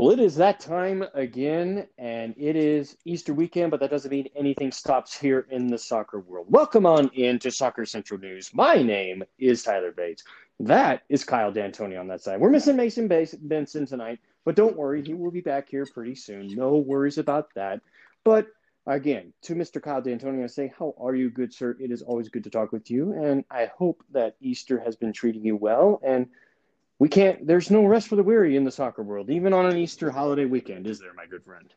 Well, it is that time again, and it is Easter weekend, but that doesn't mean anything stops here in the soccer world. Welcome on into Soccer Central News. My name is Tyler Bates. That is Kyle D'Antoni on that side. We're missing Mason Benson tonight, but don't worry, he will be back here pretty soon. No worries about that. But again, to Mr. Kyle D'Antoni, I say, How are you, good sir? It is always good to talk with you, and I hope that Easter has been treating you well. And we can't there's no rest for the weary in the soccer world even on an easter holiday weekend is there my good friend?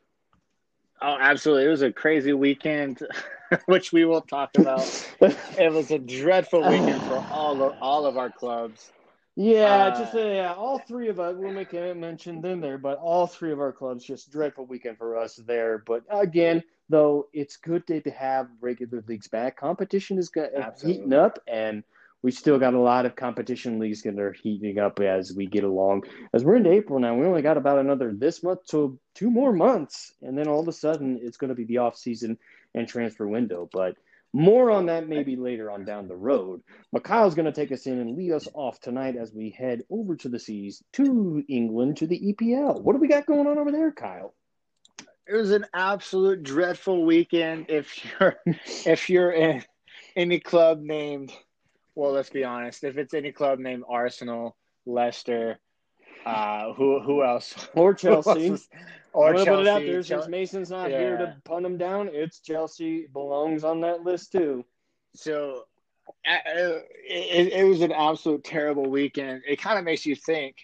Oh absolutely. It was a crazy weekend which we will talk about. It was a dreadful weekend for all of all of our clubs. Yeah uh, just uh, yeah all three of us we'll make a mention them there but all three of our clubs just dreadful weekend for us there. But again though it's good to have regular leagues back. Competition is heating up and we still got a lot of competition leagues that are heating up as we get along. As we're into April now, we only got about another this month to two more months, and then all of a sudden it's going to be the off season and transfer window. But more on that maybe later on down the road. But Kyle's going to take us in and lead us off tonight as we head over to the seas to England to the EPL. What do we got going on over there, Kyle? It was an absolute dreadful weekend. If you're if you're in any club named well, let's be honest. If it's any club named Arsenal, Leicester, uh, who who else? Or Chelsea. else or I'm Chelsea. Put it out there since Mason's not yeah. here to punt him down. It's Chelsea belongs on that list too. So uh, it, it was an absolute terrible weekend. It kind of makes you think,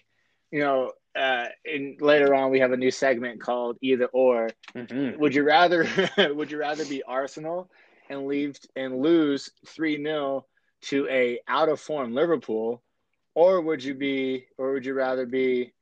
you know. Uh, and later on, we have a new segment called Either Or. Mm-hmm. Would you rather? would you rather be Arsenal and leave and lose three 0 to a out of form Liverpool, or would you be, or would you rather be,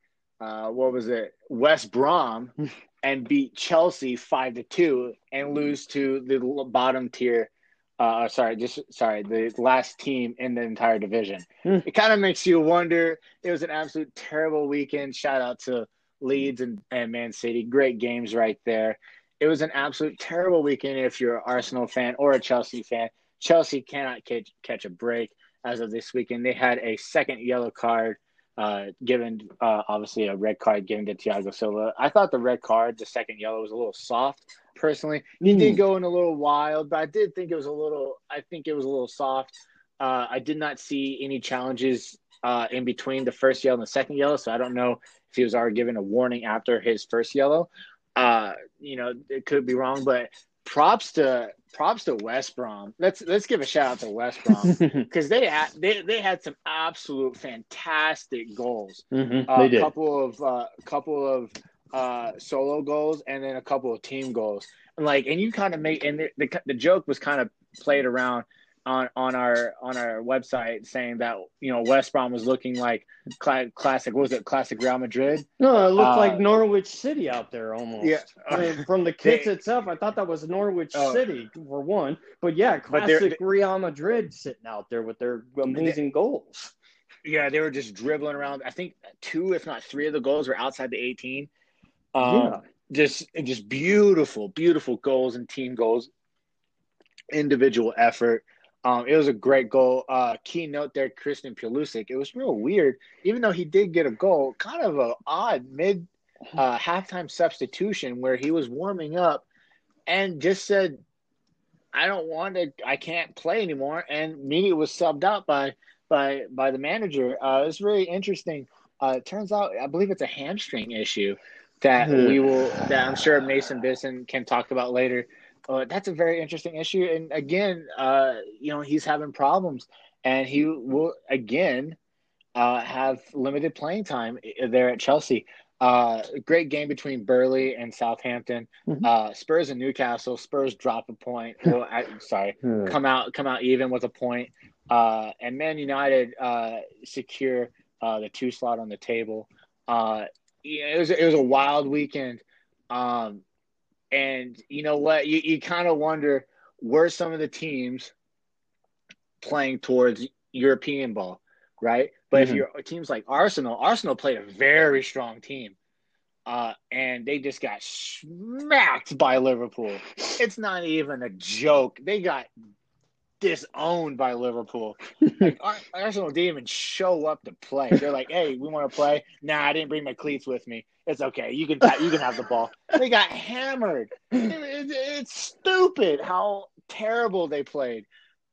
uh, what was it, West Brom, and beat Chelsea five to two and lose to the bottom tier? Uh, sorry, just sorry, the last team in the entire division. Hmm. it kind of makes you wonder. It was an absolute terrible weekend. Shout out to Leeds and, and Man City. Great games right there. It was an absolute terrible weekend if you're an Arsenal fan or a Chelsea fan. Chelsea cannot catch, catch a break as of this weekend. They had a second yellow card uh, given, uh, obviously a red card given to Thiago Silva. I thought the red card, the second yellow, was a little soft. Personally, he mm. did go in a little wild, but I did think it was a little. I think it was a little soft. Uh, I did not see any challenges uh, in between the first yellow and the second yellow, so I don't know if he was already given a warning after his first yellow. Uh, you know, it could be wrong, but props to props to West Brom. Let's let's give a shout out to West Brom because they had they, they had some absolute fantastic goals. Mm-hmm, uh, a couple of a uh, couple of uh, solo goals and then a couple of team goals. And like and you kind of make and the, the the joke was kind of played around on on our on our website saying that you know West Brom was looking like cl- classic. was it classic Real Madrid? No, it looked uh, like Norwich City out there almost. Yeah, I mean, from the kits they, itself, I thought that was Norwich uh, City for one. But yeah, classic but Real Madrid sitting out there with their amazing they, goals. Yeah, they were just dribbling around. I think two, if not three, of the goals were outside the eighteen. Um, yeah. Just, just beautiful, beautiful goals and team goals, individual effort. Um, it was a great goal. Uh, key note there, Christian Pulisic. It was real weird, even though he did get a goal. Kind of a odd mid uh, halftime substitution where he was warming up and just said, "I don't want to. I can't play anymore." And me was subbed out by by by the manager. Uh, it was really interesting. Uh, it turns out, I believe it's a hamstring issue that we will that I'm sure Mason Benson can talk about later. Uh, that's a very interesting issue. And again, uh, you know, he's having problems, and he will again uh, have limited playing time there at Chelsea. Uh, great game between Burnley and Southampton. Mm-hmm. Uh, Spurs and Newcastle. Spurs drop a point. Well, I, sorry, hmm. come out come out even with a point. Uh, and Man United secure the two slot on the table. yeah, it was it was a wild weekend. Um, and you know what? You, you kind of wonder where some of the teams playing towards European ball, right? But mm-hmm. if you're teams like Arsenal, Arsenal played a very strong team. Uh, and they just got smacked by Liverpool. It's not even a joke. They got disowned by Liverpool. like Arsenal didn't even show up to play. They're like, "Hey, we want to play." Nah, I didn't bring my cleats with me. It's okay. You can you can have the ball. They got hammered. It, it, it's stupid how terrible they played.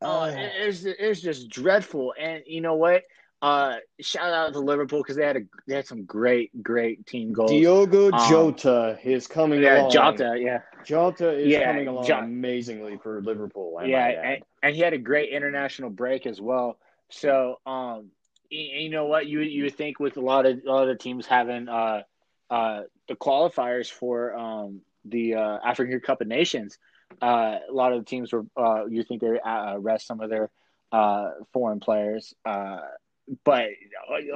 Uh, it, it's it's just dreadful. And you know what? Uh, shout out to Liverpool because they had a they had some great great team goals. Diogo um, Jota is coming yeah, along. Jota, yeah, Jota is yeah, coming along amazingly for Liverpool. yeah, and, and, he had a great international break as well. So, um, you, you, know what you you think with a lot of a lot of teams having uh uh the qualifiers for um the uh, African Cup of Nations, uh, a lot of the teams were uh you think they uh, rest some of their uh foreign players uh but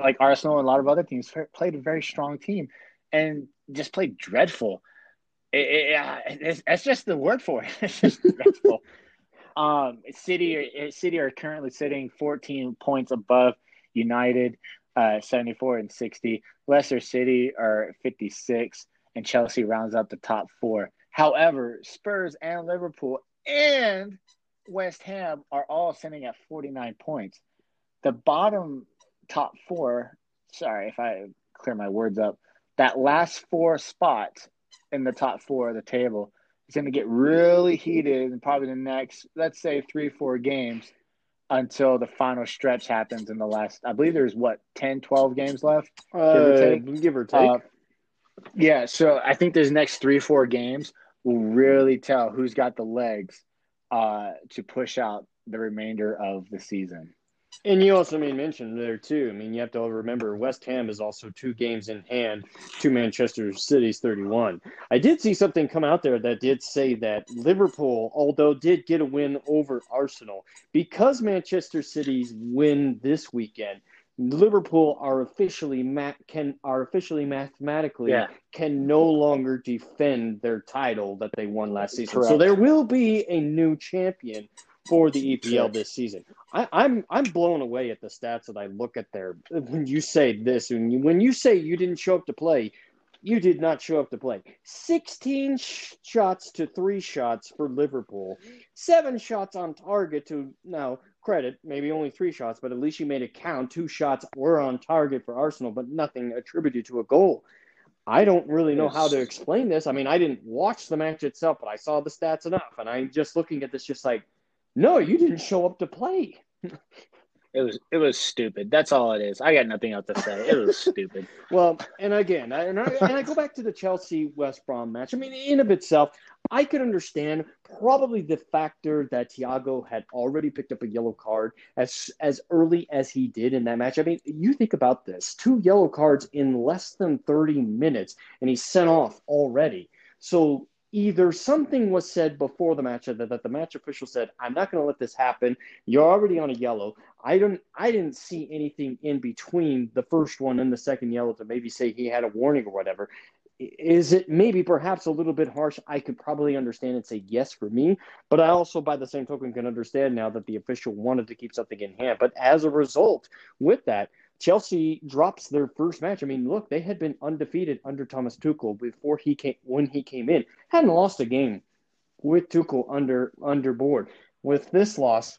like Arsenal and a lot of other teams played a very strong team and just played dreadful. It, it, it's, that's just the word for it. It's just dreadful. Um, City, City are currently sitting 14 points above United, uh, 74 and 60. Leicester City are 56, and Chelsea rounds out the top four. However, Spurs and Liverpool and West Ham are all sitting at 49 points the bottom top four, sorry if I clear my words up, that last four spots in the top four of the table It's going to get really heated in probably the next, let's say, three, four games until the final stretch happens in the last, I believe there's what, 10, 12 games left? Uh, give or take. Give or take. Uh, yeah, so I think those next three, four games will really tell who's got the legs uh, to push out the remainder of the season. And you also made mention there too. I mean, you have to remember West Ham is also two games in hand to Manchester City's 31. I did see something come out there that did say that Liverpool, although did get a win over Arsenal, because Manchester City's win this weekend, Liverpool are officially ma- can are officially mathematically yeah. can no longer defend their title that they won last season. Correct. So there will be a new champion for the EPL this season. I, am I'm, I'm blown away at the stats that I look at there. When you say this, when you, when you say you didn't show up to play, you did not show up to play. 16 sh- shots to three shots for Liverpool, seven shots on target to now credit, maybe only three shots, but at least you made it count. Two shots were on target for Arsenal, but nothing attributed to a goal. I don't really know how to explain this. I mean, I didn't watch the match itself, but I saw the stats enough, and I'm just looking at this, just like no, you didn't show up to play. It was it was stupid. That's all it is. I got nothing else to say. It was stupid. well, and again, I, and I, and I go back to the Chelsea West Brom match. I mean, in of itself, I could understand probably the factor that Thiago had already picked up a yellow card as as early as he did in that match. I mean, you think about this: two yellow cards in less than thirty minutes, and he's sent off already. So either something was said before the match that, that the match official said, "I'm not going to let this happen. You're already on a yellow." I don't. I didn't see anything in between the first one and the second yellow to maybe say he had a warning or whatever. Is it maybe perhaps a little bit harsh? I could probably understand and say yes for me, but I also, by the same token, can understand now that the official wanted to keep something in hand. But as a result, with that, Chelsea drops their first match. I mean, look, they had been undefeated under Thomas Tuchel before he came when he came in. Hadn't lost a game with Tuchel under under board. With this loss,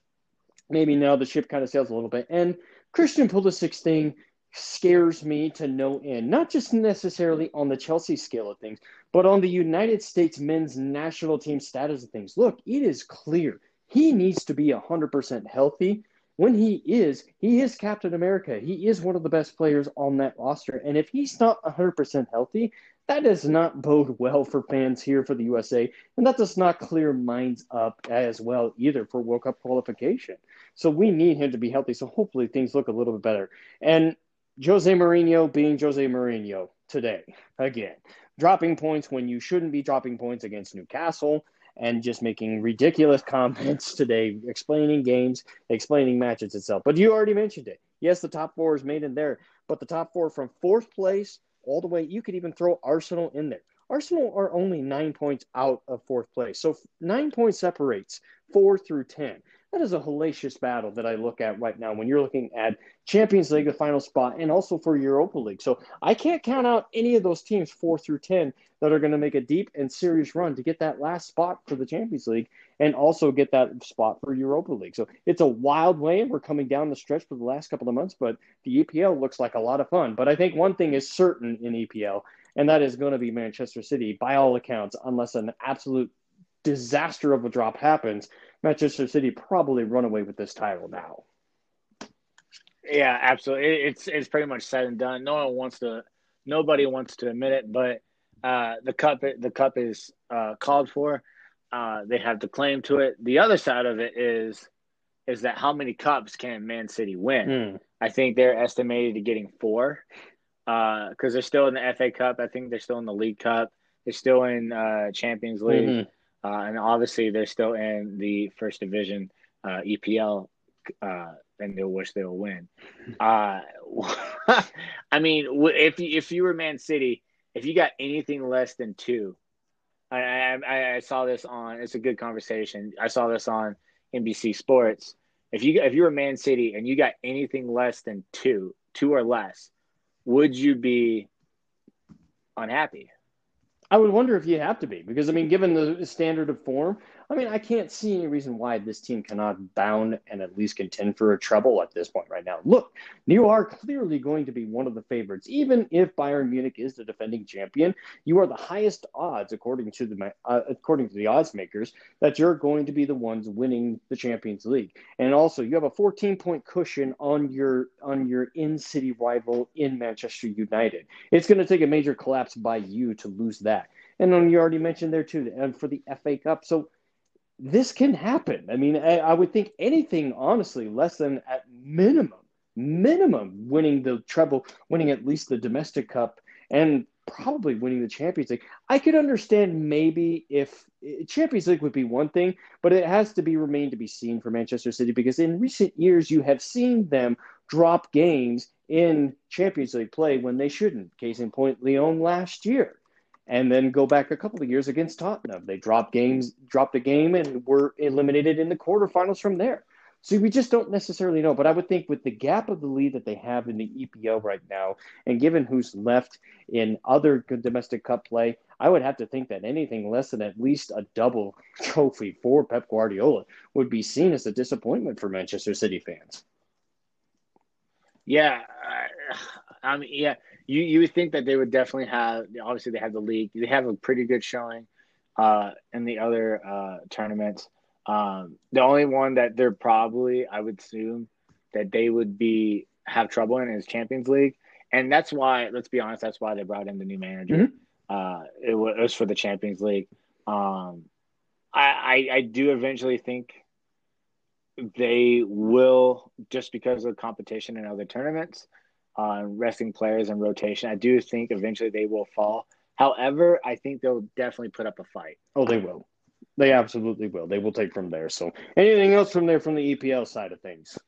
maybe now the ship kind of sails a little bit. And Christian Pulisic thing scares me to no end. Not just necessarily on the Chelsea scale of things, but on the United States men's national team status of things. Look, it is clear he needs to be 100% healthy when he is, he is Captain America. He is one of the best players on that roster. And if he's not 100% healthy, that does not bode well for fans here for the USA. And that does not clear minds up as well either for World Cup qualification. So we need him to be healthy. So hopefully things look a little bit better. And Jose Mourinho being Jose Mourinho today, again, dropping points when you shouldn't be dropping points against Newcastle and just making ridiculous comments today, explaining games, explaining matches itself. But you already mentioned it. Yes, the top four is made in there, but the top four from fourth place all the way, you could even throw Arsenal in there. Arsenal are only nine points out of fourth place. So nine points separates four through 10. That is a hellacious battle that I look at right now when you're looking at Champions League, the final spot, and also for Europa League. So I can't count out any of those teams, four through 10, that are going to make a deep and serious run to get that last spot for the Champions League and also get that spot for Europa League. So it's a wild way. We're coming down the stretch for the last couple of months, but the EPL looks like a lot of fun. But I think one thing is certain in EPL, and that is going to be Manchester City by all accounts, unless an absolute disaster of a drop happens Manchester City probably run away with this title now. Yeah, absolutely. It's it's pretty much said and done. No one wants to, nobody wants to admit it, but uh, the cup the cup is uh, called for. Uh, they have the claim to it. The other side of it is is that how many cups can Man City win? Mm. I think they're estimated to getting four because uh, they're still in the FA Cup. I think they're still in the League Cup. They're still in uh, Champions League. Mm-hmm. Uh, and obviously, they're still in the first division uh, EPL, uh, and they'll wish they'll win. Uh, I mean, if you, if you were Man City, if you got anything less than two, I, I, I saw this on. It's a good conversation. I saw this on NBC Sports. If you if you were Man City and you got anything less than two, two or less, would you be unhappy? I would wonder if you have to be because I mean, given the standard of form, I mean, I can't see any reason why this team cannot bound and at least contend for a treble at this point right now. Look, you are clearly going to be one of the favorites, even if Bayern Munich is the defending champion. You are the highest odds, according to the uh, according to the odds makers, that you're going to be the ones winning the Champions League. And also, you have a 14 point cushion on your on your in city rival in Manchester United. It's going to take a major collapse by you to lose that. And then you already mentioned there too, and for the FA Cup, so this can happen. I mean, I, I, would think anything, honestly, less than at minimum, minimum winning the treble, winning at least the domestic cup, and probably winning the Champions League. I could understand maybe if eh, Champions League would be one thing, but it has to be remain to be seen for Manchester City because in recent years you have seen them drop games in Champions League play when they shouldn't. Case in point, Lyon last year and then go back a couple of years against Tottenham. They dropped games, dropped a game, and were eliminated in the quarterfinals from there. So we just don't necessarily know. But I would think with the gap of the lead that they have in the EPL right now, and given who's left in other domestic cup play, I would have to think that anything less than at least a double trophy for Pep Guardiola would be seen as a disappointment for Manchester City fans. Yeah, I mean, yeah, you you would think that they would definitely have. Obviously, they have the league. They have a pretty good showing uh, in the other uh, tournaments. Um, the only one that they're probably, I would assume, that they would be have trouble in is Champions League, and that's why. Let's be honest, that's why they brought in the new manager. Mm-hmm. Uh, it, was, it, was, for the Champions League. Um, I, I I do eventually think they will just because of competition in other tournaments on resting players and rotation. I do think eventually they will fall. However, I think they'll definitely put up a fight. Oh, they will. They absolutely will. They will take from there. So, anything else from there from the EPL side of things?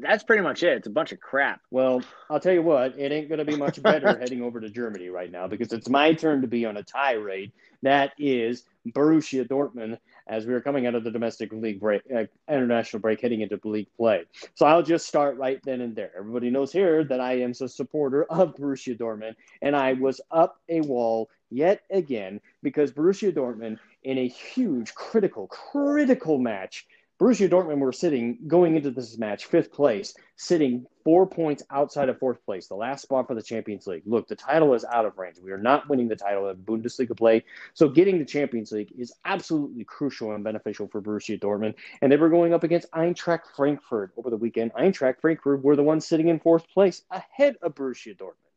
That's pretty much it. It's a bunch of crap. Well, I'll tell you what, it ain't going to be much better heading over to Germany right now because it's my turn to be on a tirade. That is Borussia Dortmund as we are coming out of the domestic league break, uh, international break, heading into league play. So I'll just start right then and there. Everybody knows here that I am a supporter of Borussia Dortmund, and I was up a wall yet again because Borussia Dortmund, in a huge, critical, critical match, Borussia Dortmund were sitting going into this match fifth place, sitting four points outside of fourth place, the last spot for the Champions League. Look, the title is out of range. We are not winning the title of Bundesliga play, so getting the Champions League is absolutely crucial and beneficial for Borussia Dortmund. And they were going up against Eintracht Frankfurt over the weekend. Eintracht Frankfurt were the ones sitting in fourth place, ahead of Borussia Dortmund.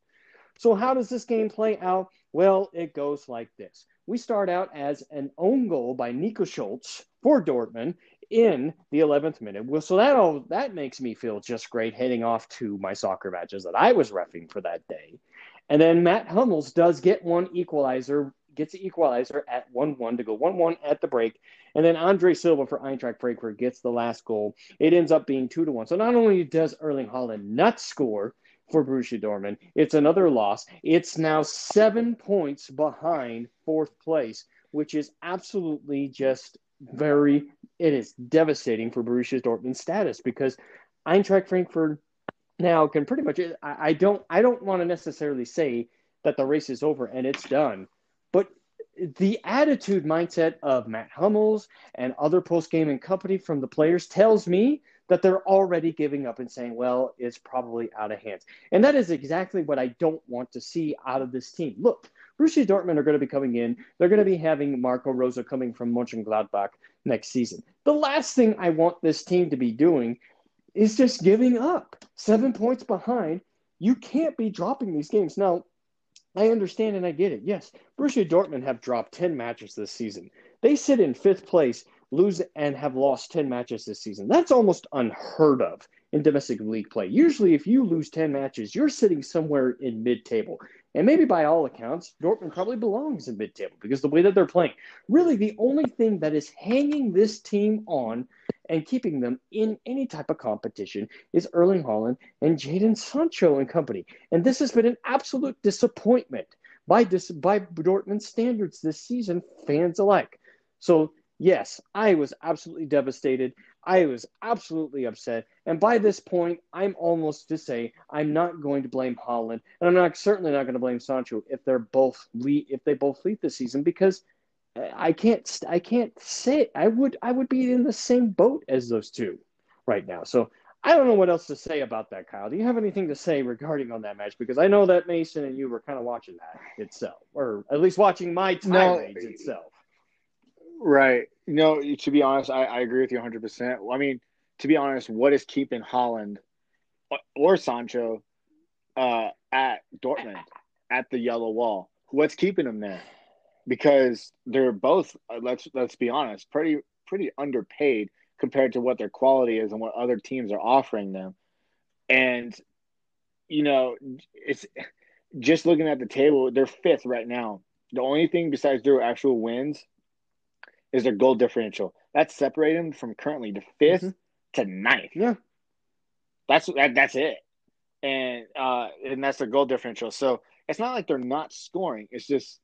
So how does this game play out? Well, it goes like this. We start out as an own goal by Nico Schulz for Dortmund in the 11th minute. Well, so that all that makes me feel just great heading off to my soccer matches that I was refing for that day. And then Matt Hummels does get one equalizer, gets the equalizer at 1-1 to go 1-1 at the break. And then Andre Silva for Eintracht Frankfurt gets the last goal. It ends up being 2 to 1. So not only does Erling Haaland not score for Borussia Dortmund, it's another loss. It's now 7 points behind fourth place, which is absolutely just very it is devastating for Borussia Dortmund's status because Eintracht Frankfurt now can pretty much I, I don't I don't want to necessarily say that the race is over and it's done, but the attitude mindset of Matt Hummels and other post game and company from the players tells me that they're already giving up and saying, well, it's probably out of hands. And that is exactly what I don't want to see out of this team. Look, Borussia Dortmund are going to be coming in. They're going to be having Marco Rose coming from Mönchengladbach next season. The last thing I want this team to be doing is just giving up. Seven points behind. You can't be dropping these games. Now, I understand and I get it. Yes, Borussia Dortmund have dropped 10 matches this season. They sit in fifth place lose and have lost 10 matches this season. That's almost unheard of in domestic league play. Usually, if you lose 10 matches, you're sitting somewhere in mid table. And maybe by all accounts, Dortmund probably belongs in mid table because the way that they're playing. Really, the only thing that is hanging this team on and keeping them in any type of competition is Erling Haaland and Jadon Sancho and company. And this has been an absolute disappointment by, dis- by Dortmund standards this season, fans alike. So yes, I was absolutely devastated. I was absolutely upset. And by this point, I'm almost to say I'm not going to blame Haaland, and I'm not certainly not going to blame Sancho if they're both lead, if they both lead this season because uh, I can't I can't say I would I would be in the same boat as those two right now. So I don't know what else to say about that, Kyle. Do you have anything to say regarding on that match? Because I know that Mason and you were kind of watching that itself, or at least watching my tirades no, itself. Right. No, to be honest, I, I agree with you 100%. I mean, to be honest, what is keeping Haaland or Sancho uh, at Dortmund at the yellow wall? What's keeping them there? Because they're both uh, let's let's be honest, pretty pretty underpaid compared to what their quality is and what other teams are offering them. And you know, it's just looking at the table, they're fifth right now. The only thing besides their actual wins is their goal differential. That's separating them from currently the 5th mm-hmm. to ninth. Yeah, that's that, that's it, and uh, and that's their goal differential. So it's not like they're not scoring. It's just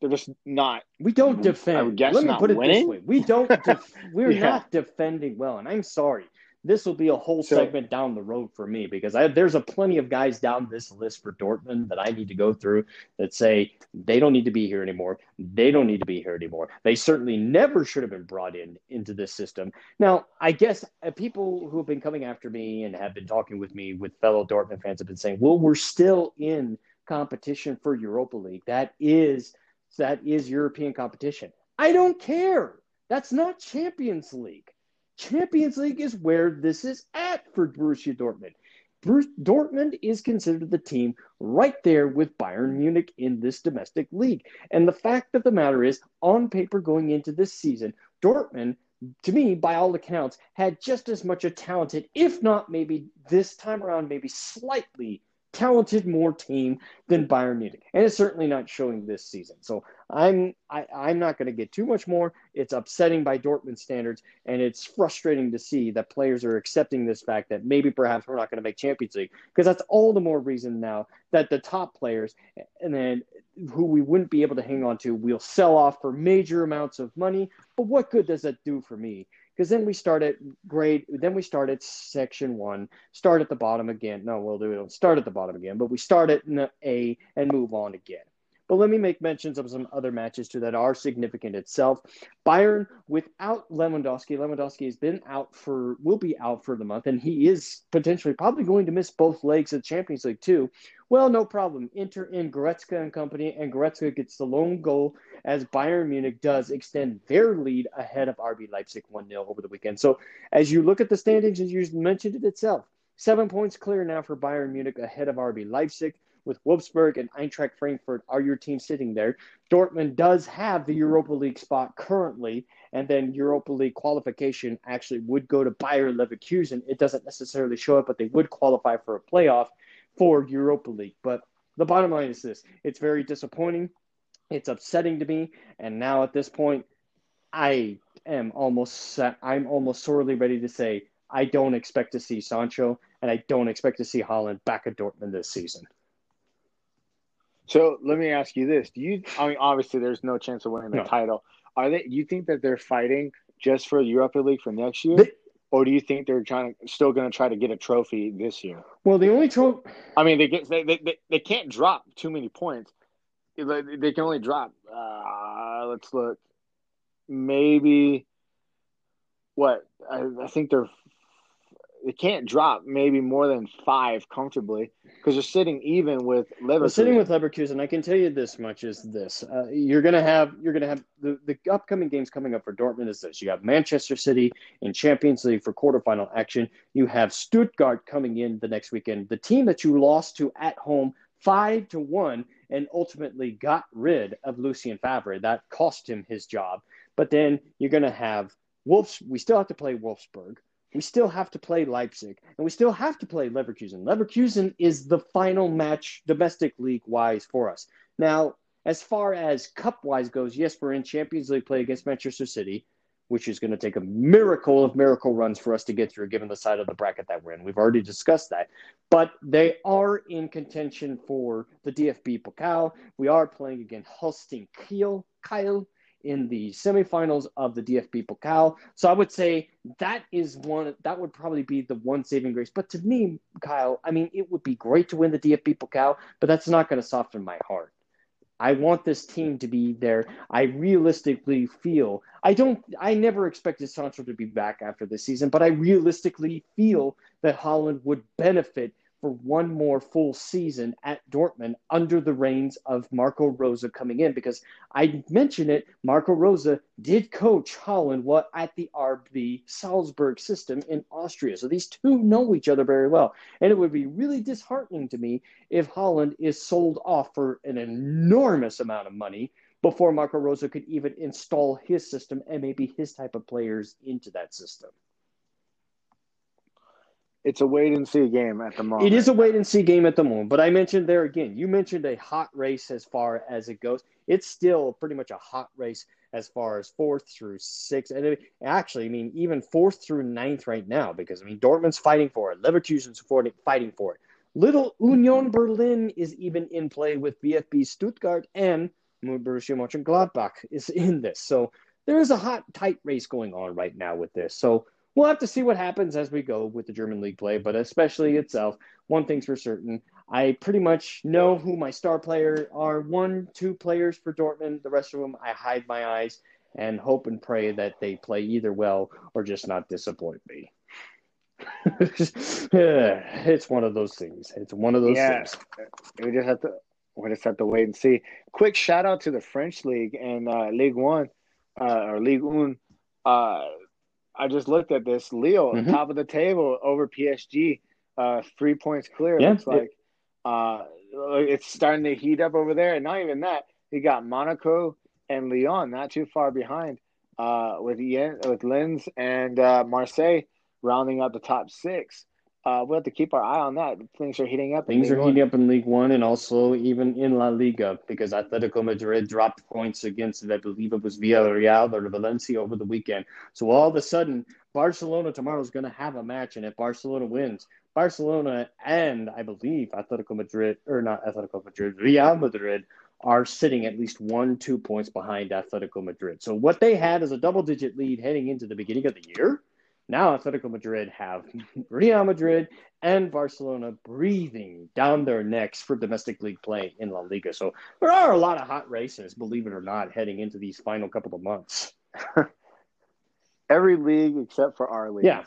they're just not. We don't defend. Let me put it winning. this way: we don't. Def- we're yeah. not defending well, and I'm sorry this will be a whole so, segment down the road for me because I, there's a plenty of guys down this list for Dortmund that I need to go through that say they don't need to be here anymore. They don't need to be here anymore. They certainly never should have been brought in into this system. Now, I guess uh, people who have been coming after me and have been talking with me with fellow Dortmund fans have been saying, "Well, we're still in competition for Europa League. That is that is European competition." I don't care. That's not Champions League. Champions League is where this is at for Borussia Dortmund. Bruce, Dortmund is considered the team right there with Bayern Munich in this domestic league. And the fact of the matter is, on paper going into this season, Dortmund, to me, by all accounts, had just as much a talented, if not maybe this time around, maybe slightly talented more team than Bayern Munich, and it's certainly not showing this season. So I'm I, am i am not going to get too much more. It's upsetting by Dortmund standards, and it's frustrating to see that players are accepting this fact that maybe perhaps we're not going to make Champions League because that's all the more reason now that the top players and then who we wouldn't be able to hang on to, we'll sell off for major amounts of money. But what good does that do for me? because then we start at grade then we start at section one start at the bottom again no we'll do it We don't start at the bottom again but we start at a and move on again but let me make mentions of some other matches too that are significant itself. Bayern without Lewandowski. Lewandowski has been out for will be out for the month, and he is potentially probably going to miss both legs of the Champions League too. Well, no problem. Enter in Goretzka and company, and Goretzka gets the lone goal as Bayern Munich does extend their lead ahead of RB Leipzig 1 0 over the weekend. So, as you look at the standings, as you mentioned it itself, seven points clear now for Bayern Munich ahead of RB Leipzig with Wolfsburg and Eintracht Frankfurt are your team sitting there. Dortmund does have the Europa League spot currently, and then Europa League qualification actually would go to Bayer Leverkusen. It doesn't necessarily show up, but they would qualify for a playoff for Europa League. But the bottom line is this it's very disappointing. It's upsetting to me. And now at this point, I am almost I'm almost sorely ready to say I don't expect to see Sancho and I don't expect to see Haaland back at Dortmund this season. So let me ask you this: Do you? I mean, obviously, there's no chance of winning the no. title. Are they? You think that they're fighting just for the Europa League for next year? They, or do you think they're trying to, still going to try to get a trophy this year? Well, the only trophy. I mean, they get they, they, they can't drop too many points. They can only drop. Uh, let's look. Maybe what I, I think they're they can't drop maybe more than five comfortably because they're sitting even with Leverkusen. Well, sitting with Leverkusen, I can tell you this much: is this uh, you're gonna have you're gonna have the, the upcoming games coming up for Dortmund is this: you have Manchester City in Champions League for quarterfinal action. You have Stuttgart coming in the next weekend. The team that you lost to at home five to one and ultimately got rid of Lucien Favre. That cost him his job. But then you're gonna have Wolves. We still have to play Wolfsburg we still have to play Leipzig and we still have to play Leverkusen. Leverkusen is the final match domestic league wise for us. Now, as far as cup wise goes, yes, we're in Champions League play against Manchester City, which is going to take a miracle of miracle runs for us to get through, given the side of the bracket that we're in. We've already discussed that. But they are in contention for the DFB Pokal. We are playing against Holstein Kiel, Kyle, in the semifinals of the DFB Pokal. So I would say that is one that would probably be the one saving grace. But to me, Kyle, I mean, it would be great to win the DFB Pokal, but that's not going to soften my heart. I want this team to be there. I realistically feel I don't I never expected Sancho to be back after this season, but I realistically feel that Haaland would benefit for one more full season at Dortmund under the reins of Marco Rose coming in because I mentioned it. Marco Rose did coach Haaland what at the RB Salzburg system in Austria. So these two know each other very well. And it would be really disheartening to me if Haaland is sold off for an enormous amount of money before Marco Rose could even install his system and maybe his type of players into that system it's a wait and see game at the moment. It is a wait and see game at the moment. But I mentioned there again, you mentioned a hot race as far as it goes. It's still pretty much a hot race as far as fourth through sixth. And it, actually, I mean, even fourth through ninth right now, because I mean, Dortmund's fighting for it, Leverkusen's fighting for it. Little Union Berlin is even in play with VfB Stuttgart and Borussia Mönchengladbach is in this. So there is a hot, tight race going on right now with this. So we'll have to see what happens as we go with the German league play, but especially itself, one thing's for certain. I pretty much know who my star player are. One, two players for Dortmund. The rest of them, I hide my eyes and hope and pray that they play either well or just not disappoint me. it's one of those things. It's one of those yeah. things. We just have to we just have to wait and see. Quick shout out to the French league and uh, League One uh, or League One. Uh, I just looked at this. Lille, mm-hmm. top of the table over PSG, uh, three points clear. Yeah, looks like uh, it's starting to heat up over there. And not even that, you got Monaco and Lyon not too far behind, uh, with Yen, with Lens and uh, Marseille rounding out the top six uh, we'll have to keep our eye on that. Things are heating up. Things are heating up in League One and also even in La Liga because Atletico Madrid dropped points against, I believe it was Villarreal or Valencia over the weekend. So all of a sudden, Barcelona tomorrow is going to have a match, and if Barcelona wins, Barcelona and I believe Atletico Madrid or not Atletico Madrid, Real Madrid are sitting at least one, two points behind Atletico Madrid. So what they had is a double-digit lead heading into the beginning of the year now Atletico Madrid have Real Madrid and Barcelona breathing down their necks for domestic league play in La Liga. So there are a lot of hot races, believe it or not, heading into these final couple of months. Every league except for our league. Yeah.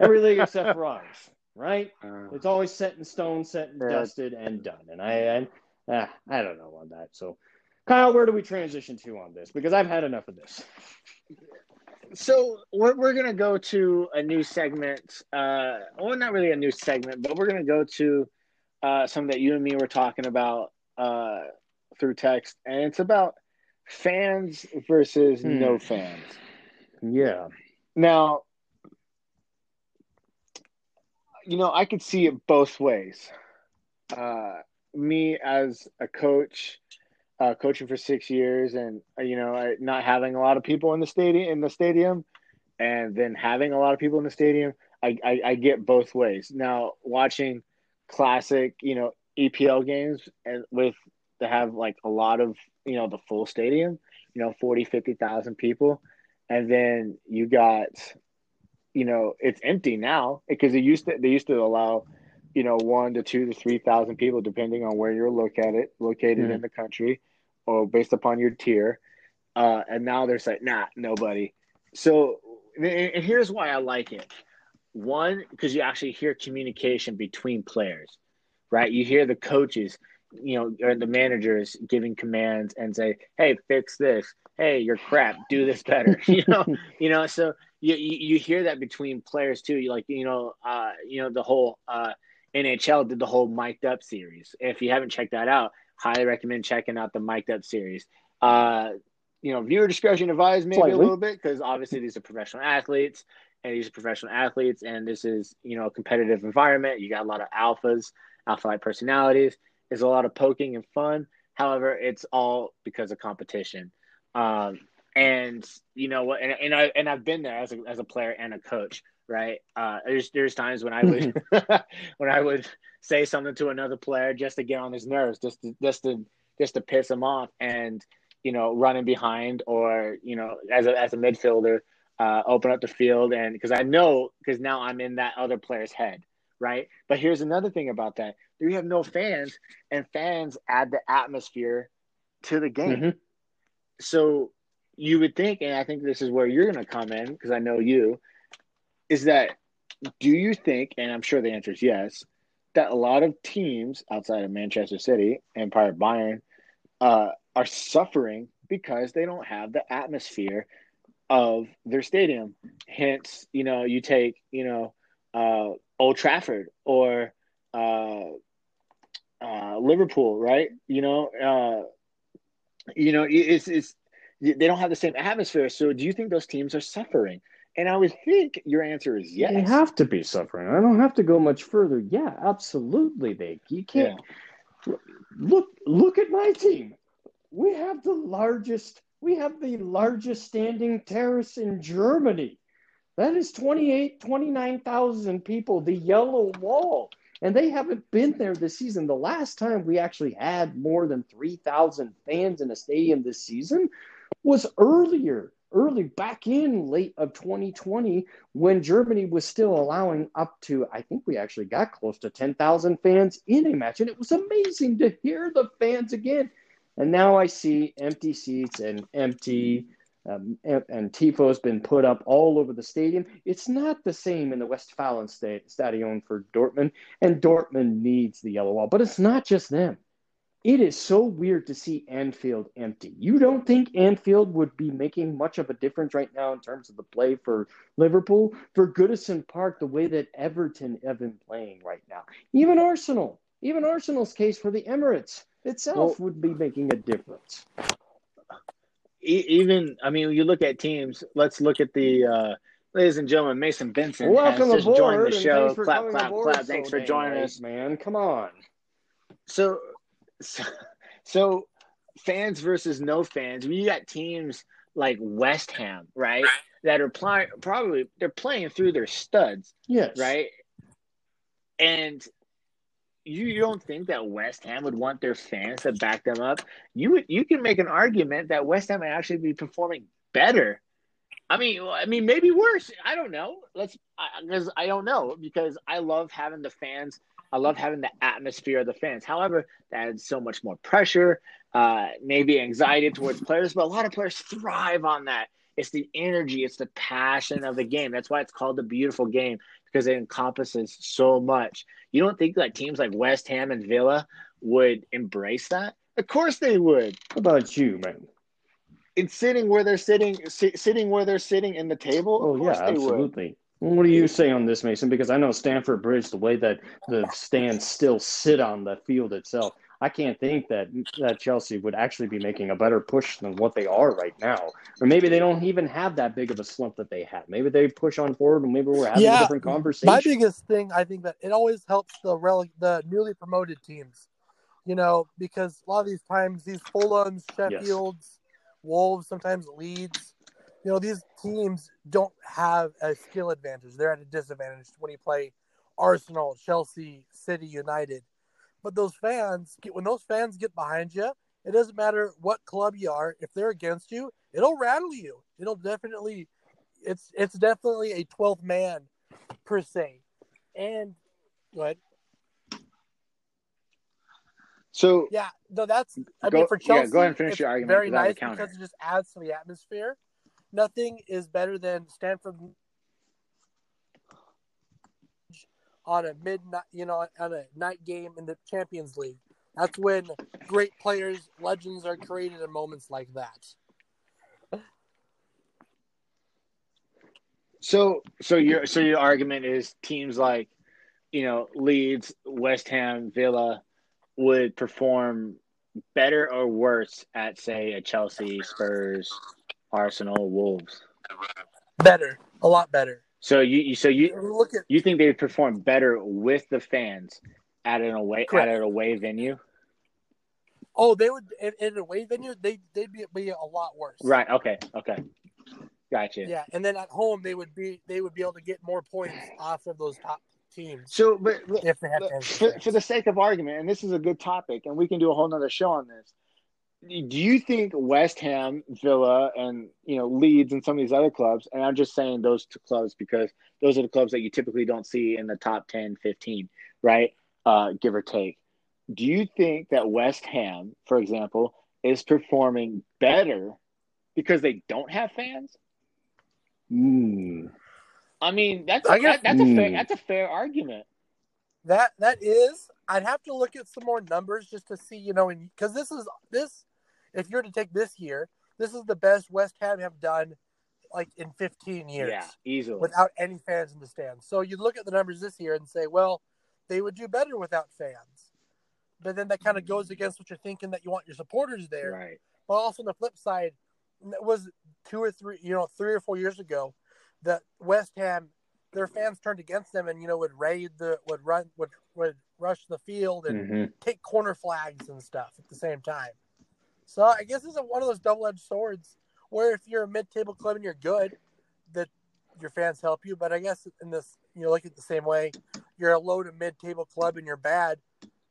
Every league except for ours, right? Uh, it's always set in stone, set and dusted, and done. And I, I, ah, I don't know on that. So, Kyle, where do we transition to on this? Because I've had enough of this so we're, we're gonna go to a new segment. Uh, well, not really a new segment, but we're gonna go to uh, something that you and me were talking about uh, through text, and it's about fans versus hmm. no fans. Yeah. Now, you know, I could see it both ways. Uh, me as a coach uh, coaching for six years and uh, you know not having a lot of people in the stadium in the stadium and then having a lot of people in the stadium I, I, I get both ways now watching classic you know EPL games and with to have like a lot of you know the full stadium you know 40 50,000 people and then you got, you know, it's empty now because it used to they used to allow, you know, one to two to three thousand people depending on where you're located located mm-hmm. in the country, or based upon your tier. Uh, and now they're like, nah, nobody. So, and here's why I like it. One, because you actually hear communication between players, right? You hear the coaches, you know, or the managers giving commands and say, "Hey, fix this. Hey, you're crap. Do this better." you know, you know. So you you hear that between players too. You like, you know, uh, you know, the whole uh, NHL did the whole mic'd up series. If you haven't checked that out, highly recommend checking out the mic'd up series. Uh, you know, viewer discretion advised maybe Slightly. a little bit because obviously these are professional athletes and these are professional athletes, and this is you know a competitive environment. You got a lot of alphas, alpha like personalities. There's a lot of poking and fun. However, it's all because of competition. Um, and you know what? And, and I and I've been there as a as a player and a coach. Right? Uh, there's there's times when I would when I would say something to another player just to get on his nerves, just to, just to just to piss him off, and you know running behind or you know as a as a midfielder uh, open up the field and because I know because now I'm in that other player's head, right? But here's another thing about that: we have no fans, and fans add the atmosphere to the game. Mm-hmm. So you would think, and I think this is where you're going to come in because I know you, is that do you think, and I'm sure the answer is yes, that a lot of teams outside of Manchester City, Empire Bayern, uh, are suffering because they don't have the atmosphere of their stadium. Hence, you know, you take, you know, uh, Old Trafford or uh, uh, Liverpool, right? You know, uh, you know, it's it's they don't have the same atmosphere. So, do you think those teams are suffering? And I would think your answer is yes. They have to be suffering. I don't have to go much further. Yeah, absolutely. They you can't yeah. look look at my team. We have the largest we have the largest standing terrace in Germany. That is 28, 29,000 people, the yellow wall. And they haven't been there this season. The last time we actually had more than 3,000 fans in a stadium this season was earlier, early back in late of 2020 when Germany was still allowing up to, I think we actually got close to 10,000 fans in a match. And it was amazing to hear the fans again. And now I see empty seats and empty um, and, tifo has been put up all over the stadium. It's not the same in the Westfalen Stadion for Dortmund, and Dortmund needs the yellow wall. But it's not just them. It is so weird to see Anfield empty. You don't think Anfield would be making much of a difference right now in terms of the play for Liverpool? For Goodison Park, the way that Everton have been playing right now. Even Arsenal, even Arsenal's case for the Emirates itself well, would be making a difference. Even, I mean, you look at teams. Let's look at the, uh, ladies and gentlemen, Mason Benson Welcome has just joined the show. Clap, clap, clap! Thanks for joining us, man. Come on. So, so, so, fans versus no fans. We got teams like West Ham, right? That are playing probably they're playing through their studs. Yes. Right. And you don't think that West Ham would want their fans to back them up? You would, you can make an argument that West Ham might actually be performing better. I mean, I mean, maybe worse. I don't know. Let's because I, I don't know because I love having the fans. I love having the atmosphere of the fans. However, that adds so much more pressure, uh, maybe anxiety towards players. But a lot of players thrive on that. It's the energy, it's the passion of the game. That's why it's called the beautiful game because it encompasses so much. You don't think that teams like West Ham and Villa would embrace that? Of course they would. How about you, man? In sitting where they're sitting, si- sitting where they're sitting in the table. Oh yeah, absolutely. Would. What do you say on this, Mason? Because I know Stamford Bridge, the way that the stands still sit on the field itself, I can't think that that Chelsea would actually be making a better push than what they are right now. Or maybe they don't even have that big of a slump that they had. Maybe they push on forward, and maybe we're having yeah, a different conversation. My biggest thing, I think that it always helps the rel- the newly promoted teams, you know, because a lot of these times these Fulhams, Sheffields, yes. Wolves, sometimes Leeds, you know, these teams don't have a skill advantage. They're at a disadvantage when you play Arsenal, Chelsea, City, United but those fans get when those fans get behind you, it doesn't matter what club you are. If they're against you, it'll rattle you. It'll definitely, it's it's definitely a 12th man per se. And go ahead. So yeah, no, that's I go, mean for Chelsea. Yeah, go ahead and finish your argument. Very nice because it just adds to the atmosphere. Nothing is better than Stamford on a midnight, you know, on a night game in the Champions League. That's when great players, legends are created in moments like that. So, so your so your argument is teams like, you know, Leeds, West Ham, Villa would perform better or worse at say a Chelsea, Spurs, Arsenal, Wolves. Better, a lot better. So you, so you look at you think they perform better with the fans at an away Correct. at an away venue? Oh, they would in, in an away venue. They they'd be, be a lot worse. Right. Okay. Okay. Gotcha. Yeah, and then at home they would be they would be able to get more points off of those top teams. So, but if they have for, for the sake of argument, and this is a good topic, and we can do a whole nother show on this do you think West Ham, Villa, and you know Leeds and some of these other clubs, and I'm just saying those two clubs because those are the clubs that you typically don't see in the top 10, 15, right? Uh, give or take. Do you think that West Ham, for example, is performing better because they don't have fans? Mm. I mean, that's a, guess, that, that's mm. a fair hmm. that's a fair argument. That that is. I'd have to look at some more numbers just to see, you know, because this is this if you're to take this year, this is the best West Ham have done like in 15 years. Yeah, easily. Without any fans in the stands. So you look at the numbers this year and say, well, they would do better without fans. But then that kind of goes against what you're thinking that you want your supporters there. Right. But also on the flip side, it was two or three, you know, three or four years ago that West Ham, their fans turned against them and, you know, would raid the, would run, would, would rush the field and mm-hmm. take corner flags and stuff at the same time. So I guess it's a, one of those double-edged swords where if you're a mid-table club and you're good, that your fans help you. But I guess in this, you know, look at the same way, you're a low to mid-table club and you're bad.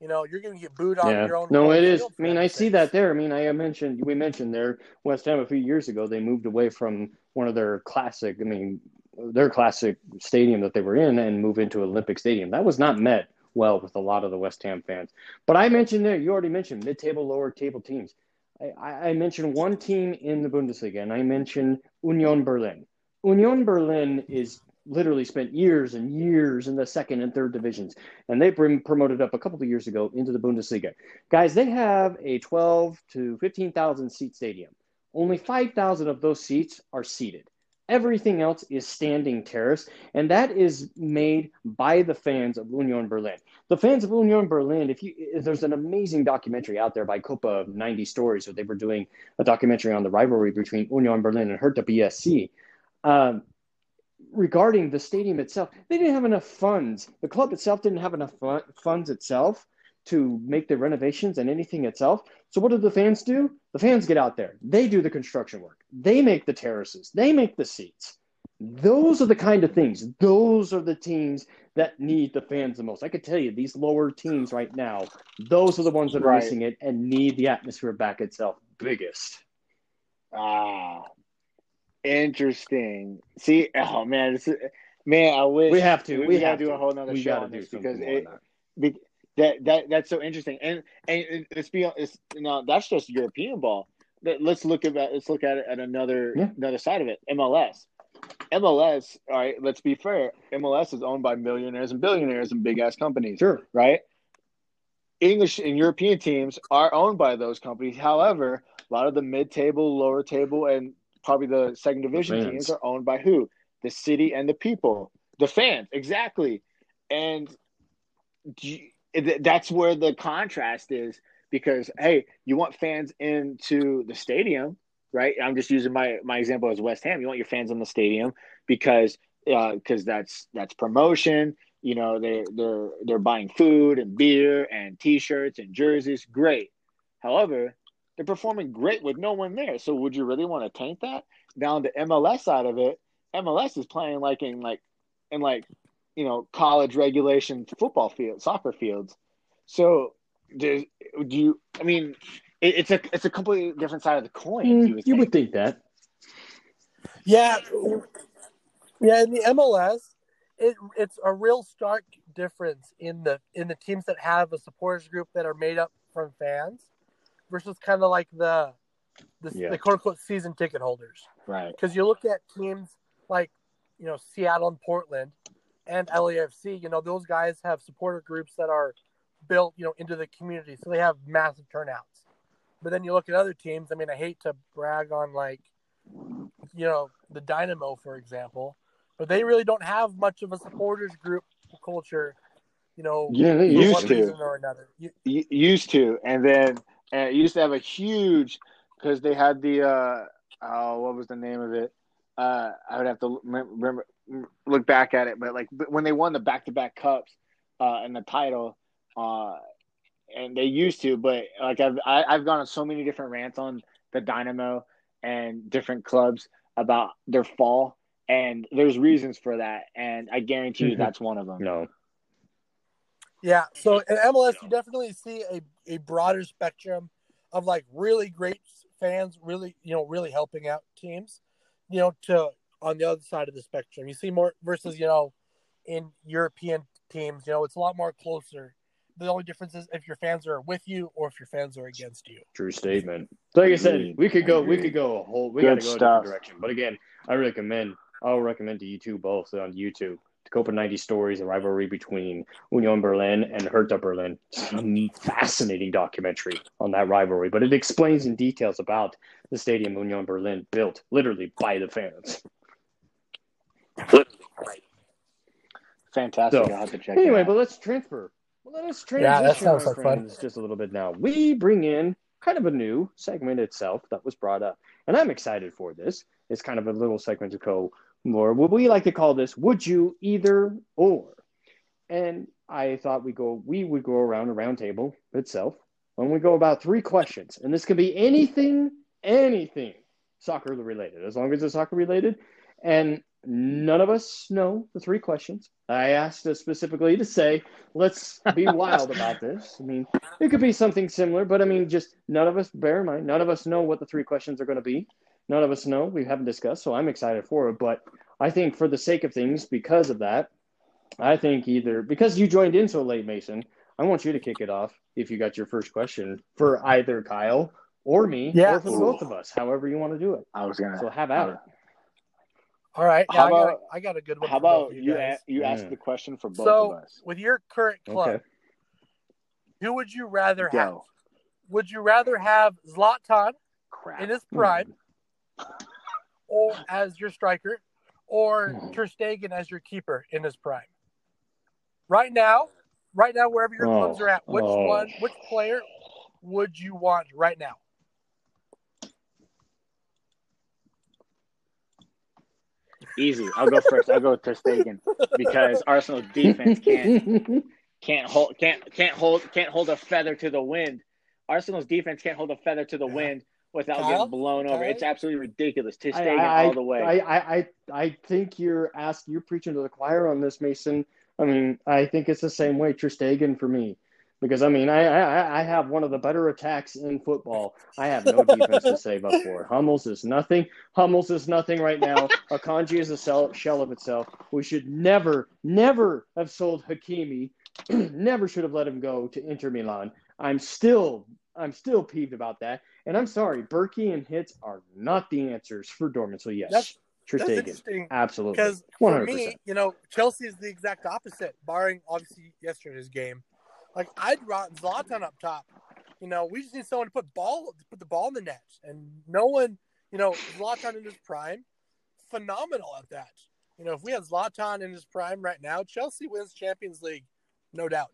You know, you're going to get booed on yeah. your own. No, it is. I mean, I see that there. I mean, I mentioned we mentioned there West Ham a few years ago. They moved away from one of their classic. I mean, their classic stadium that they were in and move into Olympic Stadium. That was not met well with a lot of the West Ham fans. But I mentioned there, you already mentioned mid-table, lower table teams. I, I mentioned one team in the Bundesliga, and I mentioned Union Berlin. Union Berlin is literally spent years and years in the second and third divisions, and they've been promoted up a couple of years ago into the Bundesliga. Guys, they have a 12 to 15,000 seat stadium. Only 5,000 of those seats are seated. Everything else is standing terrace, and that is made by the fans of Union Berlin. The fans of Union Berlin, if you if there's an amazing documentary out there by Copa 90 Stories, where they were doing a documentary on the rivalry between Union Berlin and Hertha BSC. Um, regarding the stadium itself, they didn't have enough funds. The club itself didn't have enough funds itself to make the renovations and anything itself. So what do the fans do? The fans get out there. They do the construction work. They make the terraces. They make the seats. Those are the kind of things. Those are the teams that need the fans the most. I could tell you these lower teams right now, those are the ones that are right. missing it and need the atmosphere back itself biggest. Ah, interesting. See, oh man, this is, man, I wish we have to. We, we have to do a whole nother we show on this because it, be, that that that's so interesting. And and it's be it's no, that's just European ball. Let's look at. Let's look at it at another yeah. another side of it. MLS. MLS, all right, let's be fair. MLS is owned by millionaires and billionaires and big ass companies. Sure. Right? English and European teams are owned by those companies. However, a lot of the mid table, lower table, and probably the second division teams are owned by who? The city and the people. The fans, exactly. And you, that's where the contrast is because hey, you want fans into the stadium, right? I'm just using my my example as West Ham. You want your fans in the stadium because because uh, that's that's promotion. You know, they they're they're buying food and beer and T-shirts and jerseys. Great. However, they're performing great with no one there. So would you really want to taint that? Down the MLS side of it, MLS is playing like in like in like you know college regulation football field, soccer fields. So do you? I mean, it, it's a it's a completely different side of the coin. Mm, you, would, you would think that. Yeah, yeah. In the MLS, it it's a real stark difference in the in the teams that have a supporters group that are made up from fans versus kind of like the the, yeah. the quote unquote season ticket holders. Right. Because you look at teams like you know Seattle and Portland and LAFC. You know those guys have supporter groups that are built you know into the community, so they have massive turnouts. But then you look at other teams. I mean, I hate to brag on like you know the Dynamo, for example, but they really don't have much of a supporters group culture. You know, yeah, they used to or another. You, used to, and then and used to have a huge because they had the uh, oh, what was the name of it? Uh, I would have to remember look back at it, but like when they won the back to back cups uh, and the title, uh, and they used to, but like I've I, have i have gone on so many different rants on the Dynamo and different clubs about their fall and there's reasons for that, and I guarantee you mm-hmm. that's one of them. No. Yeah, so in MLS, you definitely see a, a broader spectrum of like really great fans, really you know really helping out teams, you know, to on the other side of the spectrum. You see more versus you know in European teams, you know, it's a lot more closer. The only difference is if your fans are with you or if your fans are against you. True statement. So Like I said, we could go, we could go a whole, we got to go stuff. a different direction. But again, I recommend I'll recommend to you two both on YouTube. The Copa 90 stories, the rivalry between Union Berlin and Hertha Berlin. It's a fascinating documentary on that rivalry, but it explains in details about the stadium Union Berlin built literally by the fans. Fantastic. So, I'll have to check anyway, but let's transfer. Well, let's transition yeah, that sounds like fun. just a little bit now. We bring in kind of a new segment itself that was brought up, and I'm excited for this. It's kind of a little segment to go more what we like to call this would you either or and i thought we go we would go around a round table itself when we go about three questions and this can be anything anything soccer related as long as it's soccer related and none of us know the three questions i asked us specifically to say let's be wild about this i mean it could be something similar but i mean just none of us bear in mind none of us know what the three questions are going to be none of us know. We haven't discussed, so I'm excited for it. But I think for the sake of things, because of that, I think either because you joined in so late, Mason, I want you to kick it off if you got your first question for either Kyle or me yeah. or for both of us, however you want to do it. I was gonna so have at it. All right. Yeah, how about, I, got a, I got a good one. How about you? You, a, you ask the question for both so, of us. with your current club, okay. who would you rather Go. have? Would you rather have Zlatan Crap. in his prime, mm or as your striker, or hmm. Ter Stegen as your keeper in his prime. Right now, right now, wherever your oh, clubs are at, which oh. one, which player would you want right now? Easy. I'll go first. I'll go Ter Stegen because Arsenal defense can't can't hold can't can't hold can't hold a feather to the wind. Arsenal's defense can't hold a feather to the yeah. wind without Kyle? getting blown over. It's absolutely ridiculous. To stay all the way. I, I, I think you're asking, you're preaching to the choir on this, Mason. I mean, I think it's the same way Ter Stegen for me. Because I mean, I, I I have one of the better attacks in football. I have no defense to save up for. Hummels is nothing. Hummels is nothing right now. Akanji is a shell, shell of itself. We should never, never have sold Hakimi. never should have let him go to Inter Milan. I'm still I'm still peeved about that. And I'm sorry, Bürki and Hitz are not the answers for Dortmund. So yes, that's. Absolutely. Because for me, you know, Chelsea is the exact opposite, barring obviously yesterday's game. Like I'd rot Zlatan up top. You know, we just need someone to put ball put the ball in the net. And no one, you know, Zlatan in his prime, phenomenal at that. You know, if we had Zlatan in his prime right now, Chelsea wins Champions League, no doubt.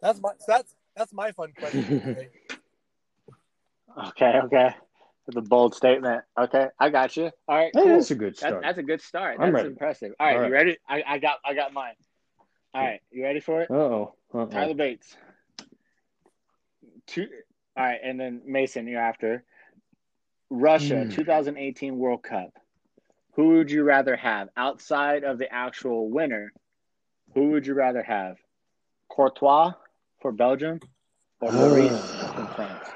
That's my that's that's my fun question. okay, okay. That's a bold statement. Okay, I got you. All right, cool. that's a good start. That, that's a good start. I'm that's ready. impressive. All right, All right, you ready? I, I got I got mine. All right, you ready for it? Oh, Tyler Bates. Two. All right, and then Mason, you're after. Russia, mm. 2018 World Cup. Who would you rather have outside of the actual winner? Who would you rather have? Courtois for Belgium or Lloris from France?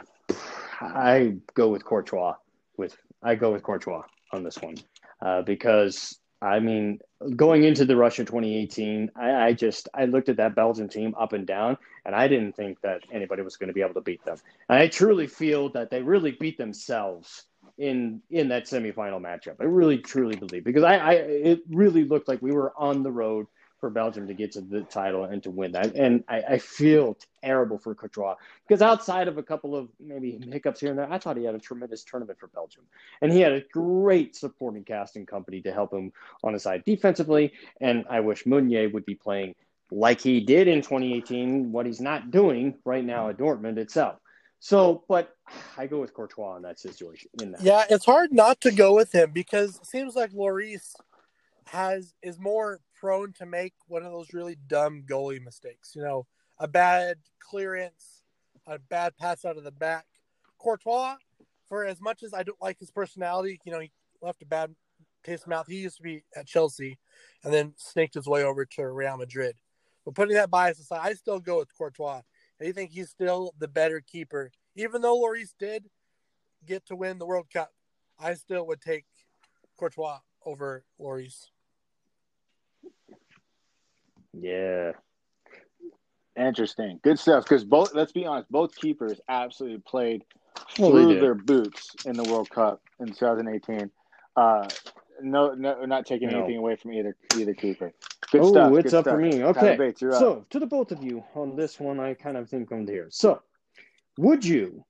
I go with Courtois. With I go with Courtois. on this one uh, because I mean, going into the Russia 2018, I, I, just I looked at that Belgian team up and down, and I didn't think that anybody was going to be able to beat them. And I truly feel that they really beat themselves in in that semifinal matchup. I really truly believe because I, I it really looked like we were on the road for Belgium to get to the title and to win that. And I, I feel terrible for Courtois because outside of a couple of maybe hiccups here and there, I thought he had a tremendous tournament for Belgium. And he had a great supporting casting company to help him on his side defensively. And I wish Meunier would be playing like he did in 2018, what he's not doing right now at Dortmund itself. So, but I go with Courtois in that situation. In that. Yeah, it's hard not to go with him because it seems like Lloris has is more prone to make one of those really dumb goalie mistakes. You know, a bad clearance, a bad pass out of the back. Courtois, for as much as I don't like his personality, you know, he left a bad taste in mouth. He used to be at Chelsea and then snaked his way over to Real Madrid. But putting that bias aside, I still go with Courtois. I think he's still the better keeper. Even though Lloris did get to win the World Cup, I still would take Courtois over Lloris. Yeah. Interesting. Good stuff. Because both, let's be honest, both keepers absolutely played through their boots in the World Cup in 2018. Uh, no, no, not taking no. anything away from either either keeper. Good oh, stuff. it's up stuff. for me. Okay. Bates, so to the both of you on this one, I kind of think I'm here. So, would you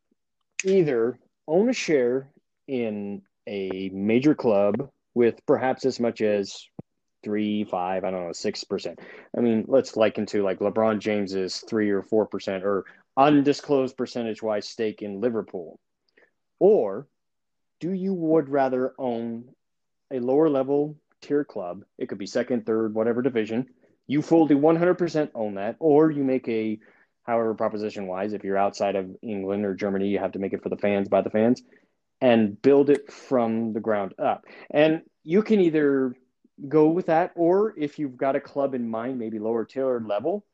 either own a share in a major club with perhaps as much as three, five, I don't know, six percent. I mean, let's liken to like LeBron James's three or four percent or undisclosed percentage wise stake in Liverpool. Or do you would rather own a lower level tier club? It could be second, third, whatever division. You fully 100% own that, or you make a, however, proposition wise, if you're outside of England or Germany, you have to make it for the fans by the fans and build it from the ground up. And you can either go with that. Or if you've got a club in mind, maybe lower tier level,